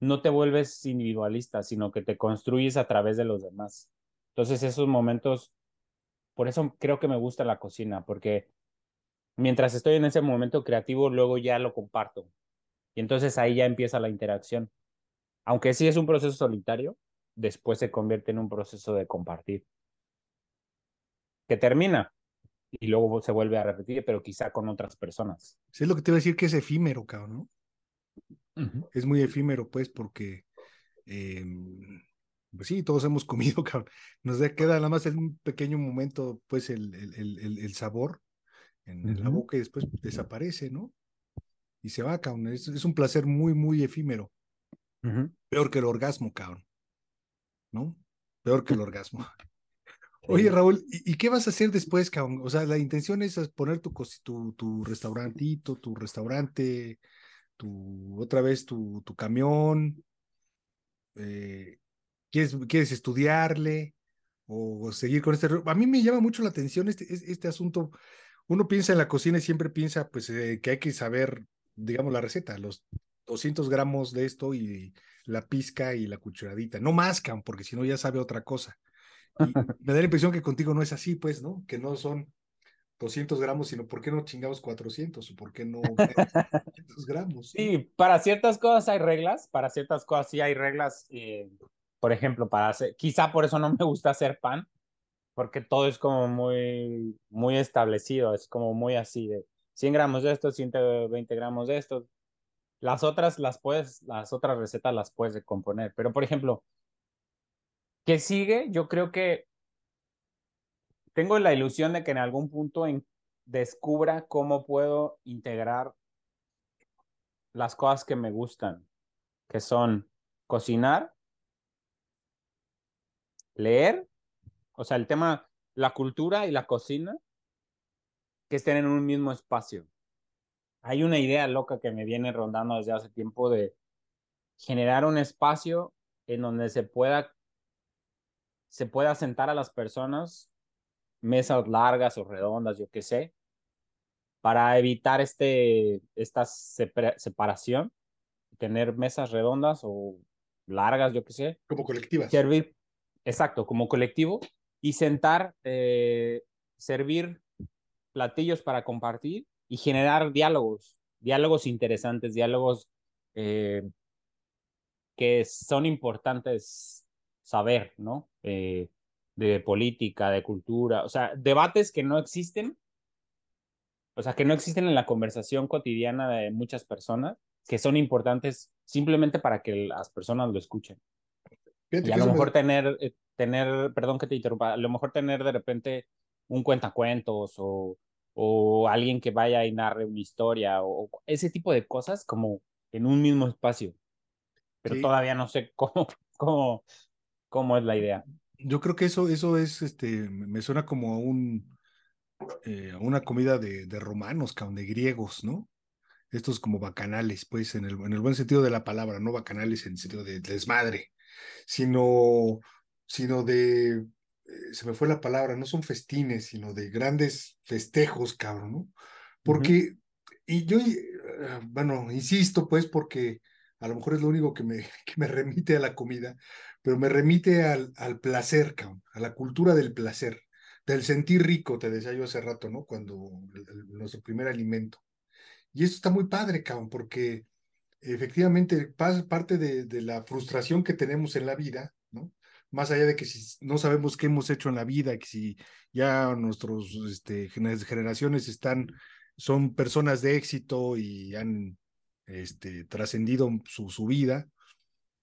no te vuelves individualista, sino que te construyes a través de los demás. Entonces esos momentos, por eso creo que me gusta la cocina, porque mientras estoy en ese momento creativo, luego ya lo comparto. Y entonces ahí ya empieza la interacción. Aunque sí es un proceso solitario, después se convierte en un proceso de compartir. Que termina y luego se vuelve a repetir, pero quizá con otras personas. Sí, es lo que te iba a decir que es efímero, cabrón, ¿no? Uh -huh. Es muy efímero, pues, porque, eh, pues sí, todos hemos comido, cabrón. Nos queda nada más en un pequeño momento, pues, el, el, el, el sabor en, uh -huh. en, la boca y después desaparece, ¿no? Y se va, cabrón. Es, es un placer muy, muy efímero. Uh -huh. Peor que el orgasmo, cabrón. ¿No? Peor que el orgasmo. Oye, Raúl, ¿y, ¿y, qué vas a hacer después, cabrón? O sea, la intención es poner tu, tu, tu restaurantito, tu restaurante, tu, otra vez tu, tu camión. Eh, ¿quieres, ¿Quieres estudiarle o seguir con este? A mí me llama mucho la atención este, este asunto. Uno piensa en la cocina y siempre piensa pues, eh, que hay que saber, digamos, la receta, los 200 gramos de esto y la pizca y la cucharadita. No más, cabrón, porque si no ya sabe otra cosa. Y me da la impresión que contigo no es así, pues, ¿no? Que no son 200 gramos, sino ¿por qué no chingamos 400 o por qué no 500 gramos? Sí, para ciertas cosas hay reglas, para ciertas cosas sí hay reglas, eh, por ejemplo, para hacer, quizá por eso no me gusta hacer pan, porque todo es como muy, muy establecido, es como muy así de 100 gramos de esto, 120 gramos de esto. Las otras las puedes, las otras recetas las puedes componer, pero por ejemplo, ¿Qué sigue? Yo creo que tengo la ilusión de que en algún punto descubra cómo puedo integrar las cosas que me gustan, que son cocinar, leer, o sea, el tema, la cultura y la cocina, que estén en un mismo espacio. Hay una idea loca que me viene rondando desde hace tiempo de generar un espacio en donde se pueda se pueda sentar a las personas, mesas largas o redondas, yo qué sé, para evitar este, esta separación, tener mesas redondas o largas, yo qué sé. Como colectivas. Servir, exacto, como colectivo, y sentar, eh, servir platillos para compartir y generar diálogos, diálogos interesantes, diálogos eh, que son importantes saber, ¿no? Eh, de política, de cultura, o sea, debates que no existen, o sea, que no existen en la conversación cotidiana de muchas personas, que son importantes simplemente para que las personas lo escuchen. Y a lo mejor me... tener, eh, tener, perdón que te interrumpa, a lo mejor tener de repente un cuentacuentos o, o o alguien que vaya y narre una historia o, ese tipo de cosas como en un mismo espacio. Pero todavía no sé cómo, cómo, cómo es la idea. Yo creo que eso, eso es, este, me suena como a un, eh, una comida de, de romanos, de griegos, ¿no? Estos como bacanales, pues, en el, en el buen sentido de la palabra, no bacanales en el sentido de desmadre, sino, sino de eh, se me fue la palabra, no son festines, sino de grandes festejos, cabrón, ¿no? Porque, y yo, eh, bueno, insisto, pues, porque a lo mejor es lo único que me, que me remite a la comida, pero me remite al, al placer, a la cultura del placer, del sentir rico, te decía yo hace rato, ¿no? Cuando nuestro primer alimento. Y eso está muy padre, cabrón, porque efectivamente parte de, de la frustración que tenemos en la vida, ¿no? más allá de que si no sabemos qué hemos hecho en la vida, que si ya nuestras este, generaciones están, son personas de éxito y han este, trascendido su, su, vida,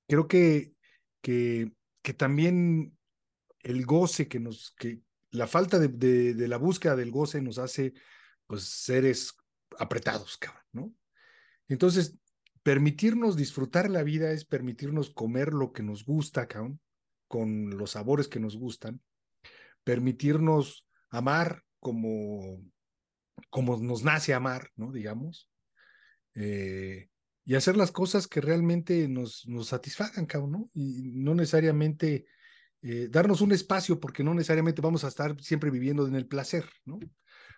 creo que, que, que, también el goce que nos, que la falta de, de, la búsqueda del goce nos hace pues seres apretados, cabrón, ¿no? Entonces, permitirnos disfrutar la vida es permitirnos comer lo que nos gusta, cabrón, con los sabores que nos gustan, permitirnos amar como, como nos nace amar, ¿no? Digamos, eh, y hacer las cosas que realmente nos, nos satisfagan, cabrón, ¿no? Y no necesariamente eh, darnos un espacio, porque no necesariamente vamos a estar siempre viviendo en el placer, ¿no?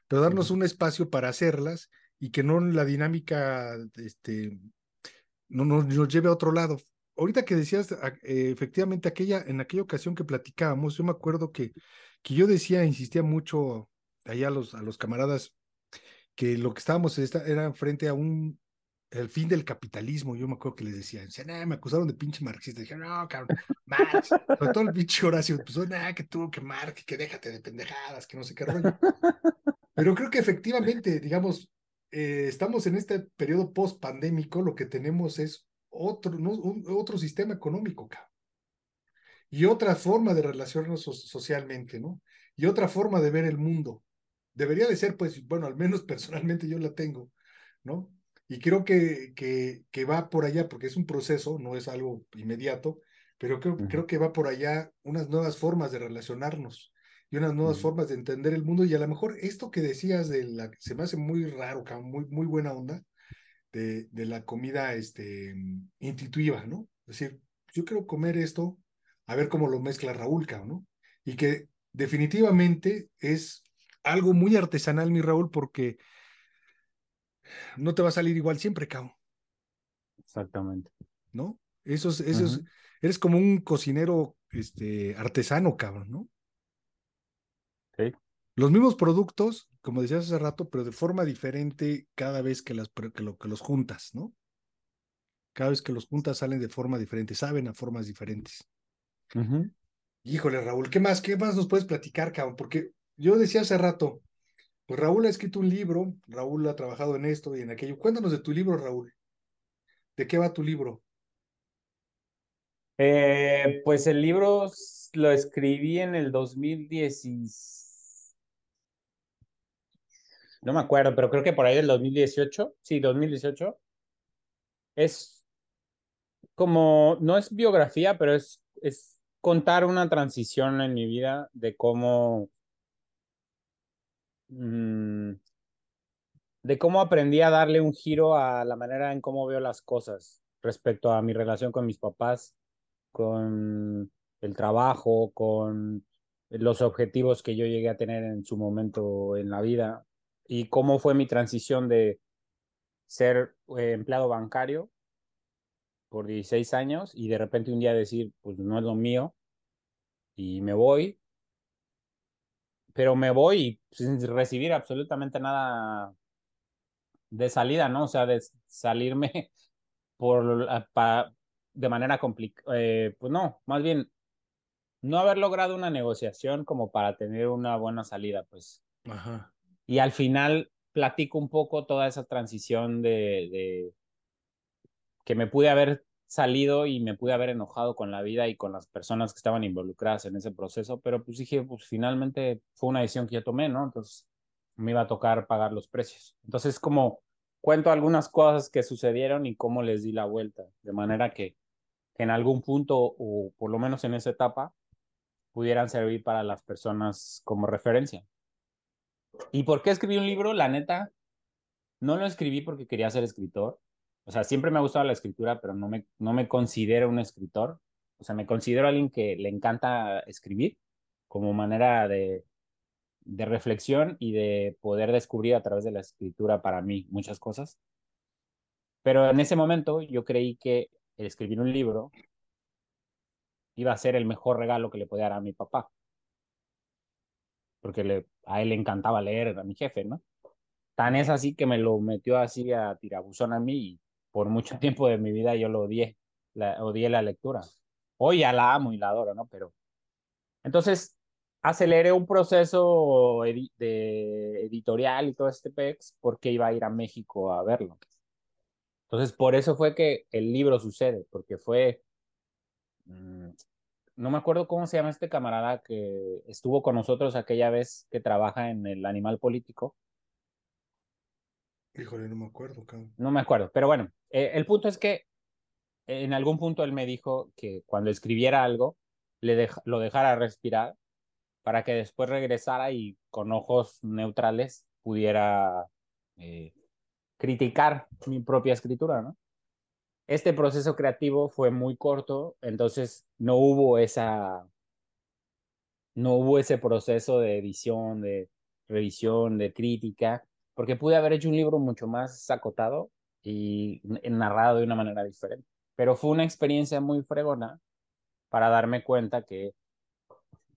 Pero darnos un espacio para hacerlas y que no la dinámica este, no, no, nos lleve a otro lado ahorita que decías, eh, efectivamente, aquella, en aquella ocasión que platicábamos, yo me acuerdo que, que yo decía, insistía mucho allá a los, a los camaradas, que lo que estábamos era frente a un, el fin del capitalismo, yo me acuerdo que les decía, decían, me acusaron de pinche marxista, dije, no, cabrón, Marx, sobre todo el pinche Horacio, pues, nada, que tú, que Marx, que déjate de pendejadas, que no sé qué rollo. Pero creo que efectivamente, digamos, eh, estamos en este periodo post-pandémico, lo que tenemos es otro, otro sistema económico, cabrón. Y otra forma de relacionarnos socialmente, ¿no? Y otra forma de ver el mundo. Debería de ser, pues, bueno, al menos personalmente yo la tengo, ¿no? Y creo que, que, que va por allá, porque es un proceso, no es algo inmediato, pero creo, creo que va por allá unas nuevas formas de relacionarnos y unas nuevas formas de entender el mundo. Y a lo mejor esto que decías de la, se me hace muy raro, muy, muy buena onda, de, de la comida este, intuitiva, ¿no? Es decir, yo quiero comer esto, a ver cómo lo mezcla Raúl, ¿no? Y que definitivamente es algo muy artesanal, mi Raúl, porque no te va a salir igual siempre, cabrón. Exactamente. ¿No? Eso es, eso es, eres como un cocinero este, artesano, cabrón, ¿no? Sí. Los mismos productos, como decías hace rato, pero de forma diferente cada vez que, las, que, lo, que los juntas, ¿no? Cada vez que los juntas salen de forma diferente, saben a formas diferentes. Híjole, Raúl, ¿qué más? ¿Qué más nos puedes platicar, cabrón? Porque yo decía hace rato, pues Raúl ha escrito un libro, Raúl ha trabajado en esto y en aquello. Cuéntanos de tu libro, Raúl. ¿De qué va tu libro? Eh, pues el libro lo escribí en el 2016 no me acuerdo, pero creo que por ahí del 2018, sí, 2018, es como, no es biografía, pero es, es contar una transición en mi vida de cómo, mm, de cómo aprendí a darle un giro a la manera en cómo veo las cosas respecto a mi relación con mis papás, con el trabajo, con los objetivos que yo llegué a tener en su momento en la vida y cómo fue mi transición de ser eh, empleado bancario por 16 años y de repente un día decir, pues no es lo mío y me voy, pero me voy sin recibir absolutamente nada de salida, ¿no? O sea, de salirme por, para, de manera complicada, eh, pues no, más bien no haber logrado una negociación como para tener una buena salida, pues. Ajá. Y al final platico un poco toda esa transición de, de, que me pude haber salido y me pude haber enojado con la vida y con las personas que estaban involucradas en ese proceso, pero pues dije, pues finalmente fue una decisión que yo tomé, ¿no? Entonces, me iba a tocar pagar los precios. Entonces, como cuento algunas cosas que sucedieron y cómo les di la vuelta, de manera que, que en algún punto, o por lo menos en esa etapa, pudieran servir para las personas como referencia. ¿Y por qué escribí un libro? La neta, no lo escribí porque quería ser escritor. O sea, siempre me ha gustado la escritura, pero no me, no me considero un escritor. O sea, me considero alguien que le encanta escribir como manera de, de reflexión y de poder descubrir a través de la escritura para mí muchas cosas. Pero en ese momento yo creí que el escribir un libro iba a ser el mejor regalo que le podía dar a mi papá. Porque le, a él le encantaba leer, a mi jefe, ¿no? Tan es así que me lo metió así a tirabuzón a mí y por mucho tiempo de mi vida yo lo odié, la, odié la lectura. Hoy ya la amo y la adoro, ¿no? Pero entonces aceleré un proceso de editorial y todo este pex porque iba a ir a México a verlo. Entonces, por eso fue que el libro sucede, porque fue, mm, no me acuerdo cómo se llama este camarada que estuvo con nosotros aquella vez que trabaja en el animal político. Híjole, no me acuerdo. No me acuerdo, pero bueno, eh, el punto es que en algún punto él me dijo que cuando escribiera algo, le lo dejara respirar para que después regresara y con ojos neutrales pudiera eh, criticar mi propia escritura, ¿no? Este proceso creativo fue muy corto, entonces no hubo esa, no hubo ese proceso de edición, de revisión, de crítica, porque pude haber hecho un libro mucho más acotado y narrado de una manera diferente. Pero fue una experiencia muy fregona para darme cuenta que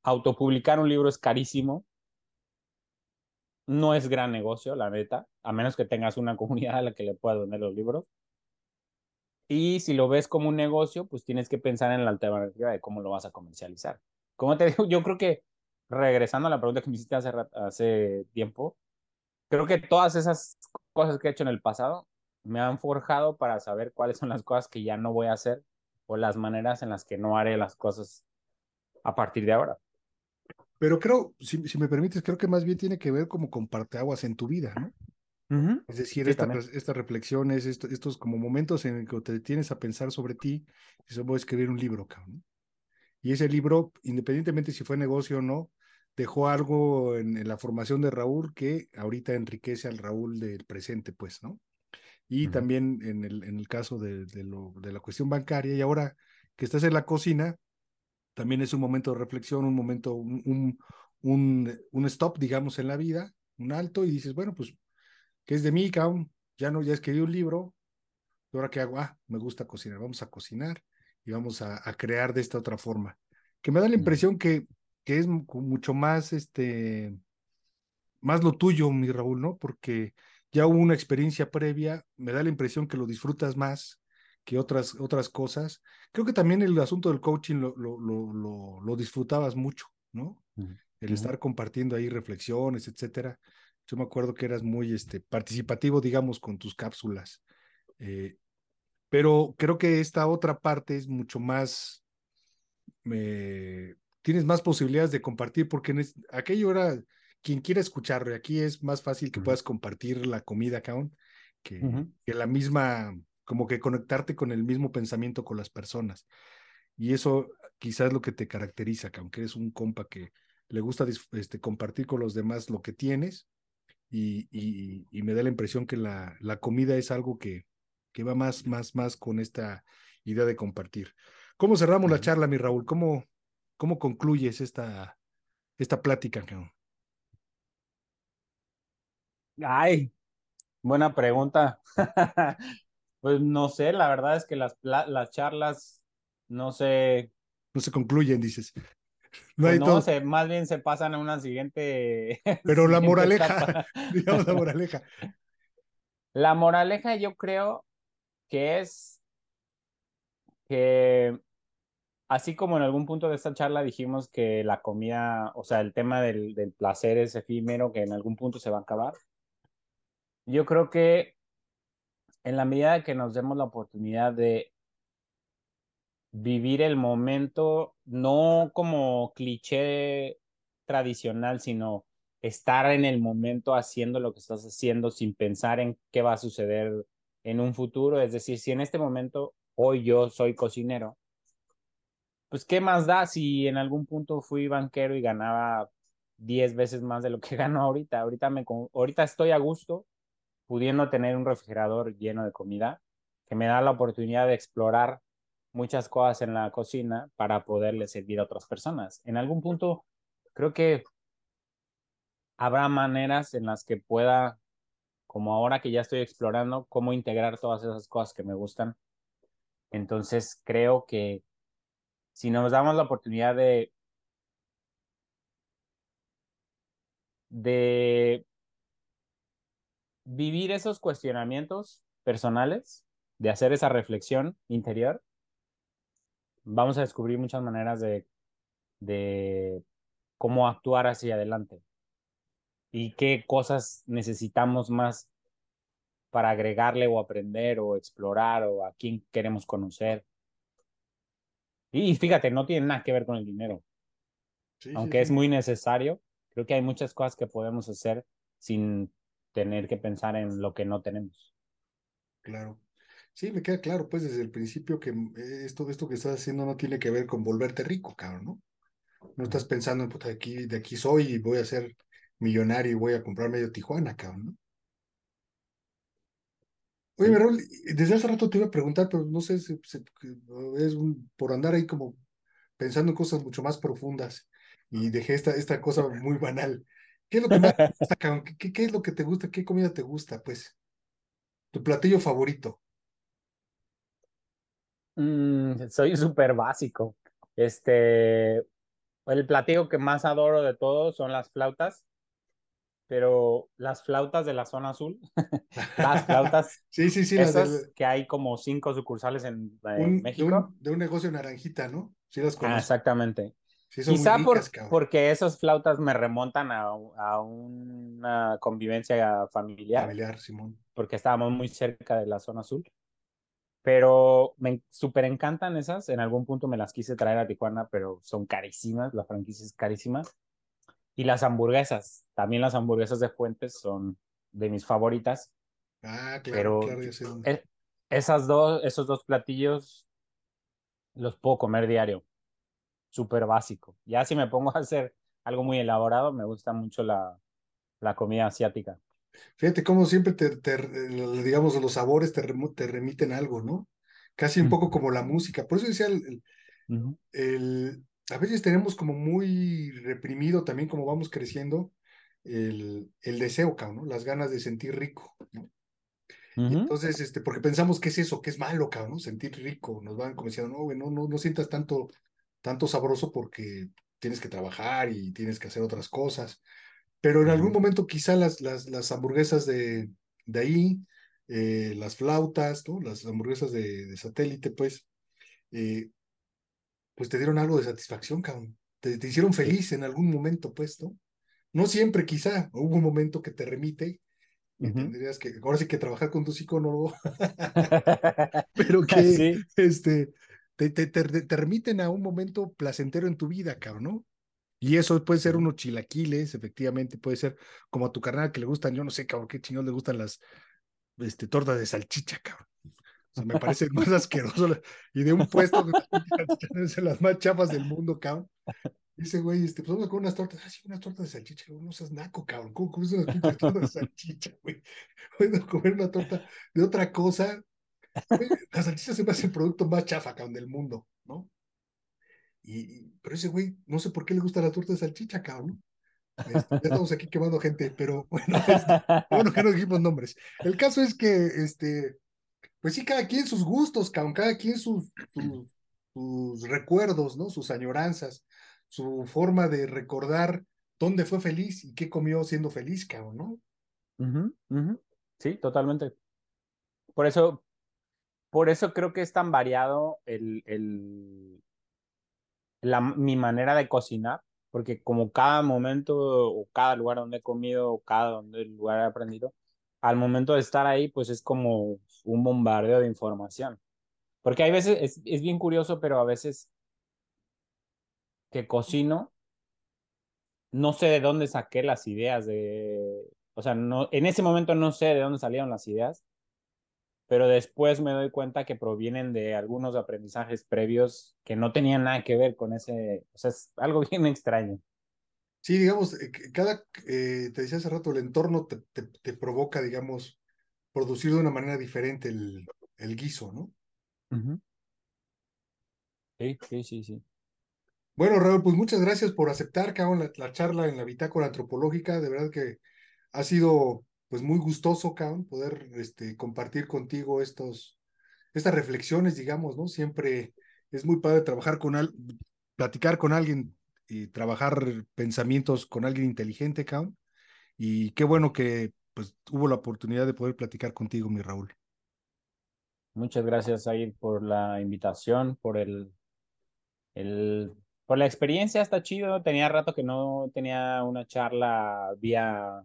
autopublicar un libro es carísimo. No es gran negocio, la neta, a menos que tengas una comunidad a la que le puedas vender los libros. Y si lo ves como un negocio, pues tienes que pensar en la alternativa de cómo lo vas a comercializar. Como te digo, yo creo que regresando a la pregunta que me hiciste hace, hace tiempo, creo que todas esas cosas que he hecho en el pasado me han forjado para saber cuáles son las cosas que ya no voy a hacer o las maneras en las que no haré las cosas a partir de ahora. Pero creo, si, me permites, creo que más bien tiene que ver como con parteaguas en tu vida, ¿no? Es decir, estas reflexiones, estos como momentos en que te tienes a pensar sobre ti, y se voy a escribir un libro, cabrón. Y ese libro, independientemente si fue negocio o no, dejó algo en, la formación de Raúl que ahorita enriquece al Raúl del presente, pues, ¿no? Y también en el, en el caso de, lo, de la cuestión bancaria, y ahora que estás en la cocina, también es un momento de reflexión, un momento, un, un, un, stop, digamos, en la vida, un alto, y dices, bueno, pues, ¿qué es de mí, cabrón? Ya no, ya escribí un libro, ¿y ahora qué hago? Ah, me gusta cocinar, vamos a cocinar y vamos a, a crear de esta otra forma. Que me da la impresión que, que es mucho más, este, más lo tuyo, mi Raúl, ¿no? Porque ya hubo una experiencia previa, me da la impresión que lo disfrutas más, que otras, otras cosas. Creo que también el asunto del coaching lo, lo, lo, lo disfrutabas mucho, ¿no? El estar compartiendo ahí reflexiones, etcétera. Yo me acuerdo que eras muy este, participativo, digamos, con tus cápsulas. Eh, pero creo que esta otra parte es mucho más, me tienes más posibilidades de compartir, porque en aquello era quien quiera escucharlo, y aquí es más fácil que puedas compartir la comida, que, que la misma como que conectarte con el mismo pensamiento con las personas. Y eso quizás es lo que te caracteriza, que aunque eres un compa que le gusta este, compartir con los demás lo que tienes, y, y, me da la impresión que la, la comida es algo que, que va más, más, más con esta idea de compartir. ¿Cómo cerramos la charla, mi Raúl? ¿Cómo, cómo concluyes esta, esta plática? Ay, buena pregunta. Pues no sé, la verdad es que las, las charlas no se... No se concluyen, dices. No, hay pues no más bien se pasan a una siguiente... Pero la moraleja, digamos la moraleja. La moraleja yo creo que es que así como en algún punto de esta charla dijimos que la comida, o sea, el tema del, placer es efímero, que en algún punto se va a acabar, yo creo que en la medida que nos demos la oportunidad de vivir el momento, no como cliché tradicional, sino estar en el momento haciendo lo que estás haciendo sin pensar en qué va a suceder en un futuro. Es decir, si en este momento, hoy yo soy cocinero, pues qué más da si en algún punto fui banquero y ganaba 10 veces más de lo que gano ahorita. Ahorita, me, ahorita estoy a gusto pudiendo tener un refrigerador lleno de comida que me da la oportunidad de explorar muchas cosas en la cocina para poderle servir a otras personas. En algún punto creo que habrá maneras en las que pueda, como ahora que ya estoy explorando, cómo integrar todas esas cosas que me gustan. Entonces creo que si nos damos la oportunidad de, vivir esos cuestionamientos personales, de hacer esa reflexión interior, vamos a descubrir muchas maneras de, de cómo actuar hacia adelante y qué cosas necesitamos más para agregarle o aprender o explorar o a quién queremos conocer. Y fíjate, no tiene nada que ver con el dinero. Aunque es muy necesario, creo que hay muchas cosas que podemos hacer sin tener que pensar en lo que no tenemos. Claro. Sí, me queda claro, pues desde el principio que eh, esto, esto que estás haciendo no tiene que ver con volverte rico, cabrón, ¿no? No estás pensando en, puta, de aquí, de aquí soy y voy a ser millonario y voy a comprar medio Tijuana, cabrón, ¿no? Oye, Merol, desde hace rato te iba a preguntar, pero no sé si, es por andar ahí como pensando en cosas mucho más profundas y dejé esta, esta cosa muy banal. ¿Qué es lo que más te gusta? ¿Qué, ¿Qué, es lo que te gusta? ¿Qué comida te gusta, pues? ¿Tu platillo favorito? Mm, soy súper básico. Este, el platillo que más adoro de todos son las flautas pero las flautas de la zona azul, las flautas, sí, sí, sí, esas que hay como cinco sucursales en, México. De un, negocio naranjita, ¿no? Sí las conozco. Ah, exactamente. Quizá porque esas flautas me remontan a, a, una convivencia familiar. Familiar, Simón. Porque estábamos muy cerca de la zona azul. Pero me súper encantan esas. En algún punto me las quise traer a Tijuana, pero son carísimas. La franquicia es carísima. Y las hamburguesas, también las hamburguesas de Fuentes son de mis favoritas. Ah, claro, claro, e, esas dos, esos dos platillos los puedo comer diario. Súper básico. Ya si me pongo a hacer algo muy elaborado, me gusta mucho la, la comida asiática. Fíjate cómo siempre te, digamos, los sabores te, te remiten algo, ¿no? Casi un poco como la música. Por eso decía el, el, a veces tenemos como muy reprimido también como vamos creciendo el, el deseo, cabrón, ¿no? Las ganas de sentir rico, ¿no? Entonces, este, porque pensamos que es eso, que es malo, cabrón, ¿no? Sentir rico. Nos van como diciendo, no, no, no, no sientas tanto, tanto sabroso porque tienes que trabajar y tienes que hacer otras cosas. Pero en algún momento quizá las, las, las hamburguesas de, de ahí, eh, las flautas, ¿no? Las hamburguesas de, de satélite, pues, eh, pues te dieron algo de satisfacción, cabrón. Te, hicieron feliz en algún momento, pues, ¿no? No siempre, quizá. Hubo un momento que te remite y tendrías que, ahora sí que trabajar con tu psicólogo, pero que este, te, te, te, remiten a un momento placentero en tu vida, cabrón, ¿no? Y eso puede ser unos chilaquiles, efectivamente, puede ser como a tu carnal que le gustan, yo no sé, cabrón, qué chingón le gustan las este, tortas de salchicha, cabrón. O sea, me parece más asqueroso. Y de un puesto de las más chafas del mundo, cabrón. Dice, güey, este, pues vamos comer unas tortas. Ah, sí, unas tortas de salchicha. No seas naco, cabrón. ¿Cómo comes unas tortas de salchicha, güey? A comer una torta de otra cosa. La salchicha se me hace el producto más chafa, cabrón, del mundo, ¿no? Y, pero ese güey, no sé por qué le gusta la torta de salchicha, cabrón. Este, ya estamos aquí quemando gente, pero bueno, este, bueno que no dijimos nombres. El caso es que, este, pues sí, cada quien sus gustos, cada quien sus, sus, recuerdos, ¿no? Sus añoranzas, su forma de recordar dónde fue feliz y qué comió siendo feliz, cabrón, ¿no? Sí, totalmente. Por eso, por eso creo que es tan variado el, el, la, mi manera de cocinar, porque como cada momento o cada lugar donde he comido o cada donde lugar he aprendido, al momento de estar ahí, pues es como un bombardeo de información. Porque hay veces, es, es bien curioso, pero a veces que cocino no sé de dónde saqué las ideas de, o sea, no, en ese momento no sé de dónde salieron las ideas, pero después me doy cuenta que provienen de algunos aprendizajes previos que no tenían nada que ver con ese, o sea, es algo bien extraño. Sí, digamos, eh, cada, eh, te decía hace rato, el entorno te, te, provoca, digamos, producir de una manera diferente el, el guiso, ¿no? Sí, sí, sí, sí. Bueno, Raúl, pues muchas gracias por aceptar, cabrón, la, la charla en la bitácora antropológica. De verdad que ha sido pues muy gustoso, cabrón, poder este, compartir contigo estos, estas reflexiones, digamos, ¿no? Siempre es muy padre trabajar con al, platicar con alguien y trabajar pensamientos con alguien inteligente, cabrón. Y qué bueno que pues hubo la oportunidad de poder platicar contigo, mi Raúl. Muchas gracias, Aid, por la invitación, por el, el por la experiencia está chido. Tenía rato que no tenía una charla vía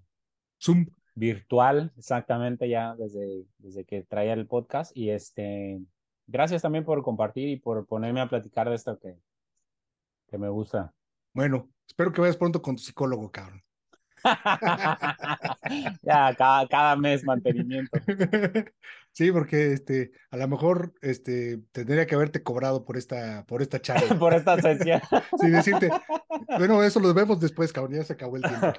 Zoom virtual, exactamente ya desde, desde que traía el podcast. Y este, gracias también por compartir y por ponerme a platicar de esto que, que me gusta. Bueno, espero que vayas pronto con tu psicólogo, cabrón. ya, cada, cada mes mantenimiento. Sí, porque este, a lo mejor este, tendría que haberte cobrado por esta, por esta charla. por esta sesión. sí, decirte, bueno, eso lo vemos después, cabrón, ya se acabó el tiempo.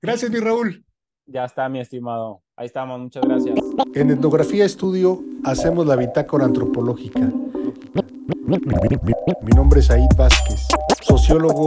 Gracias, mi Raúl. Ya está, mi estimado. Ahí estamos, muchas gracias. En Etnografía Estudio hacemos la bitácora antropológica. Mi nombre es Aid Vázquez, sociólogo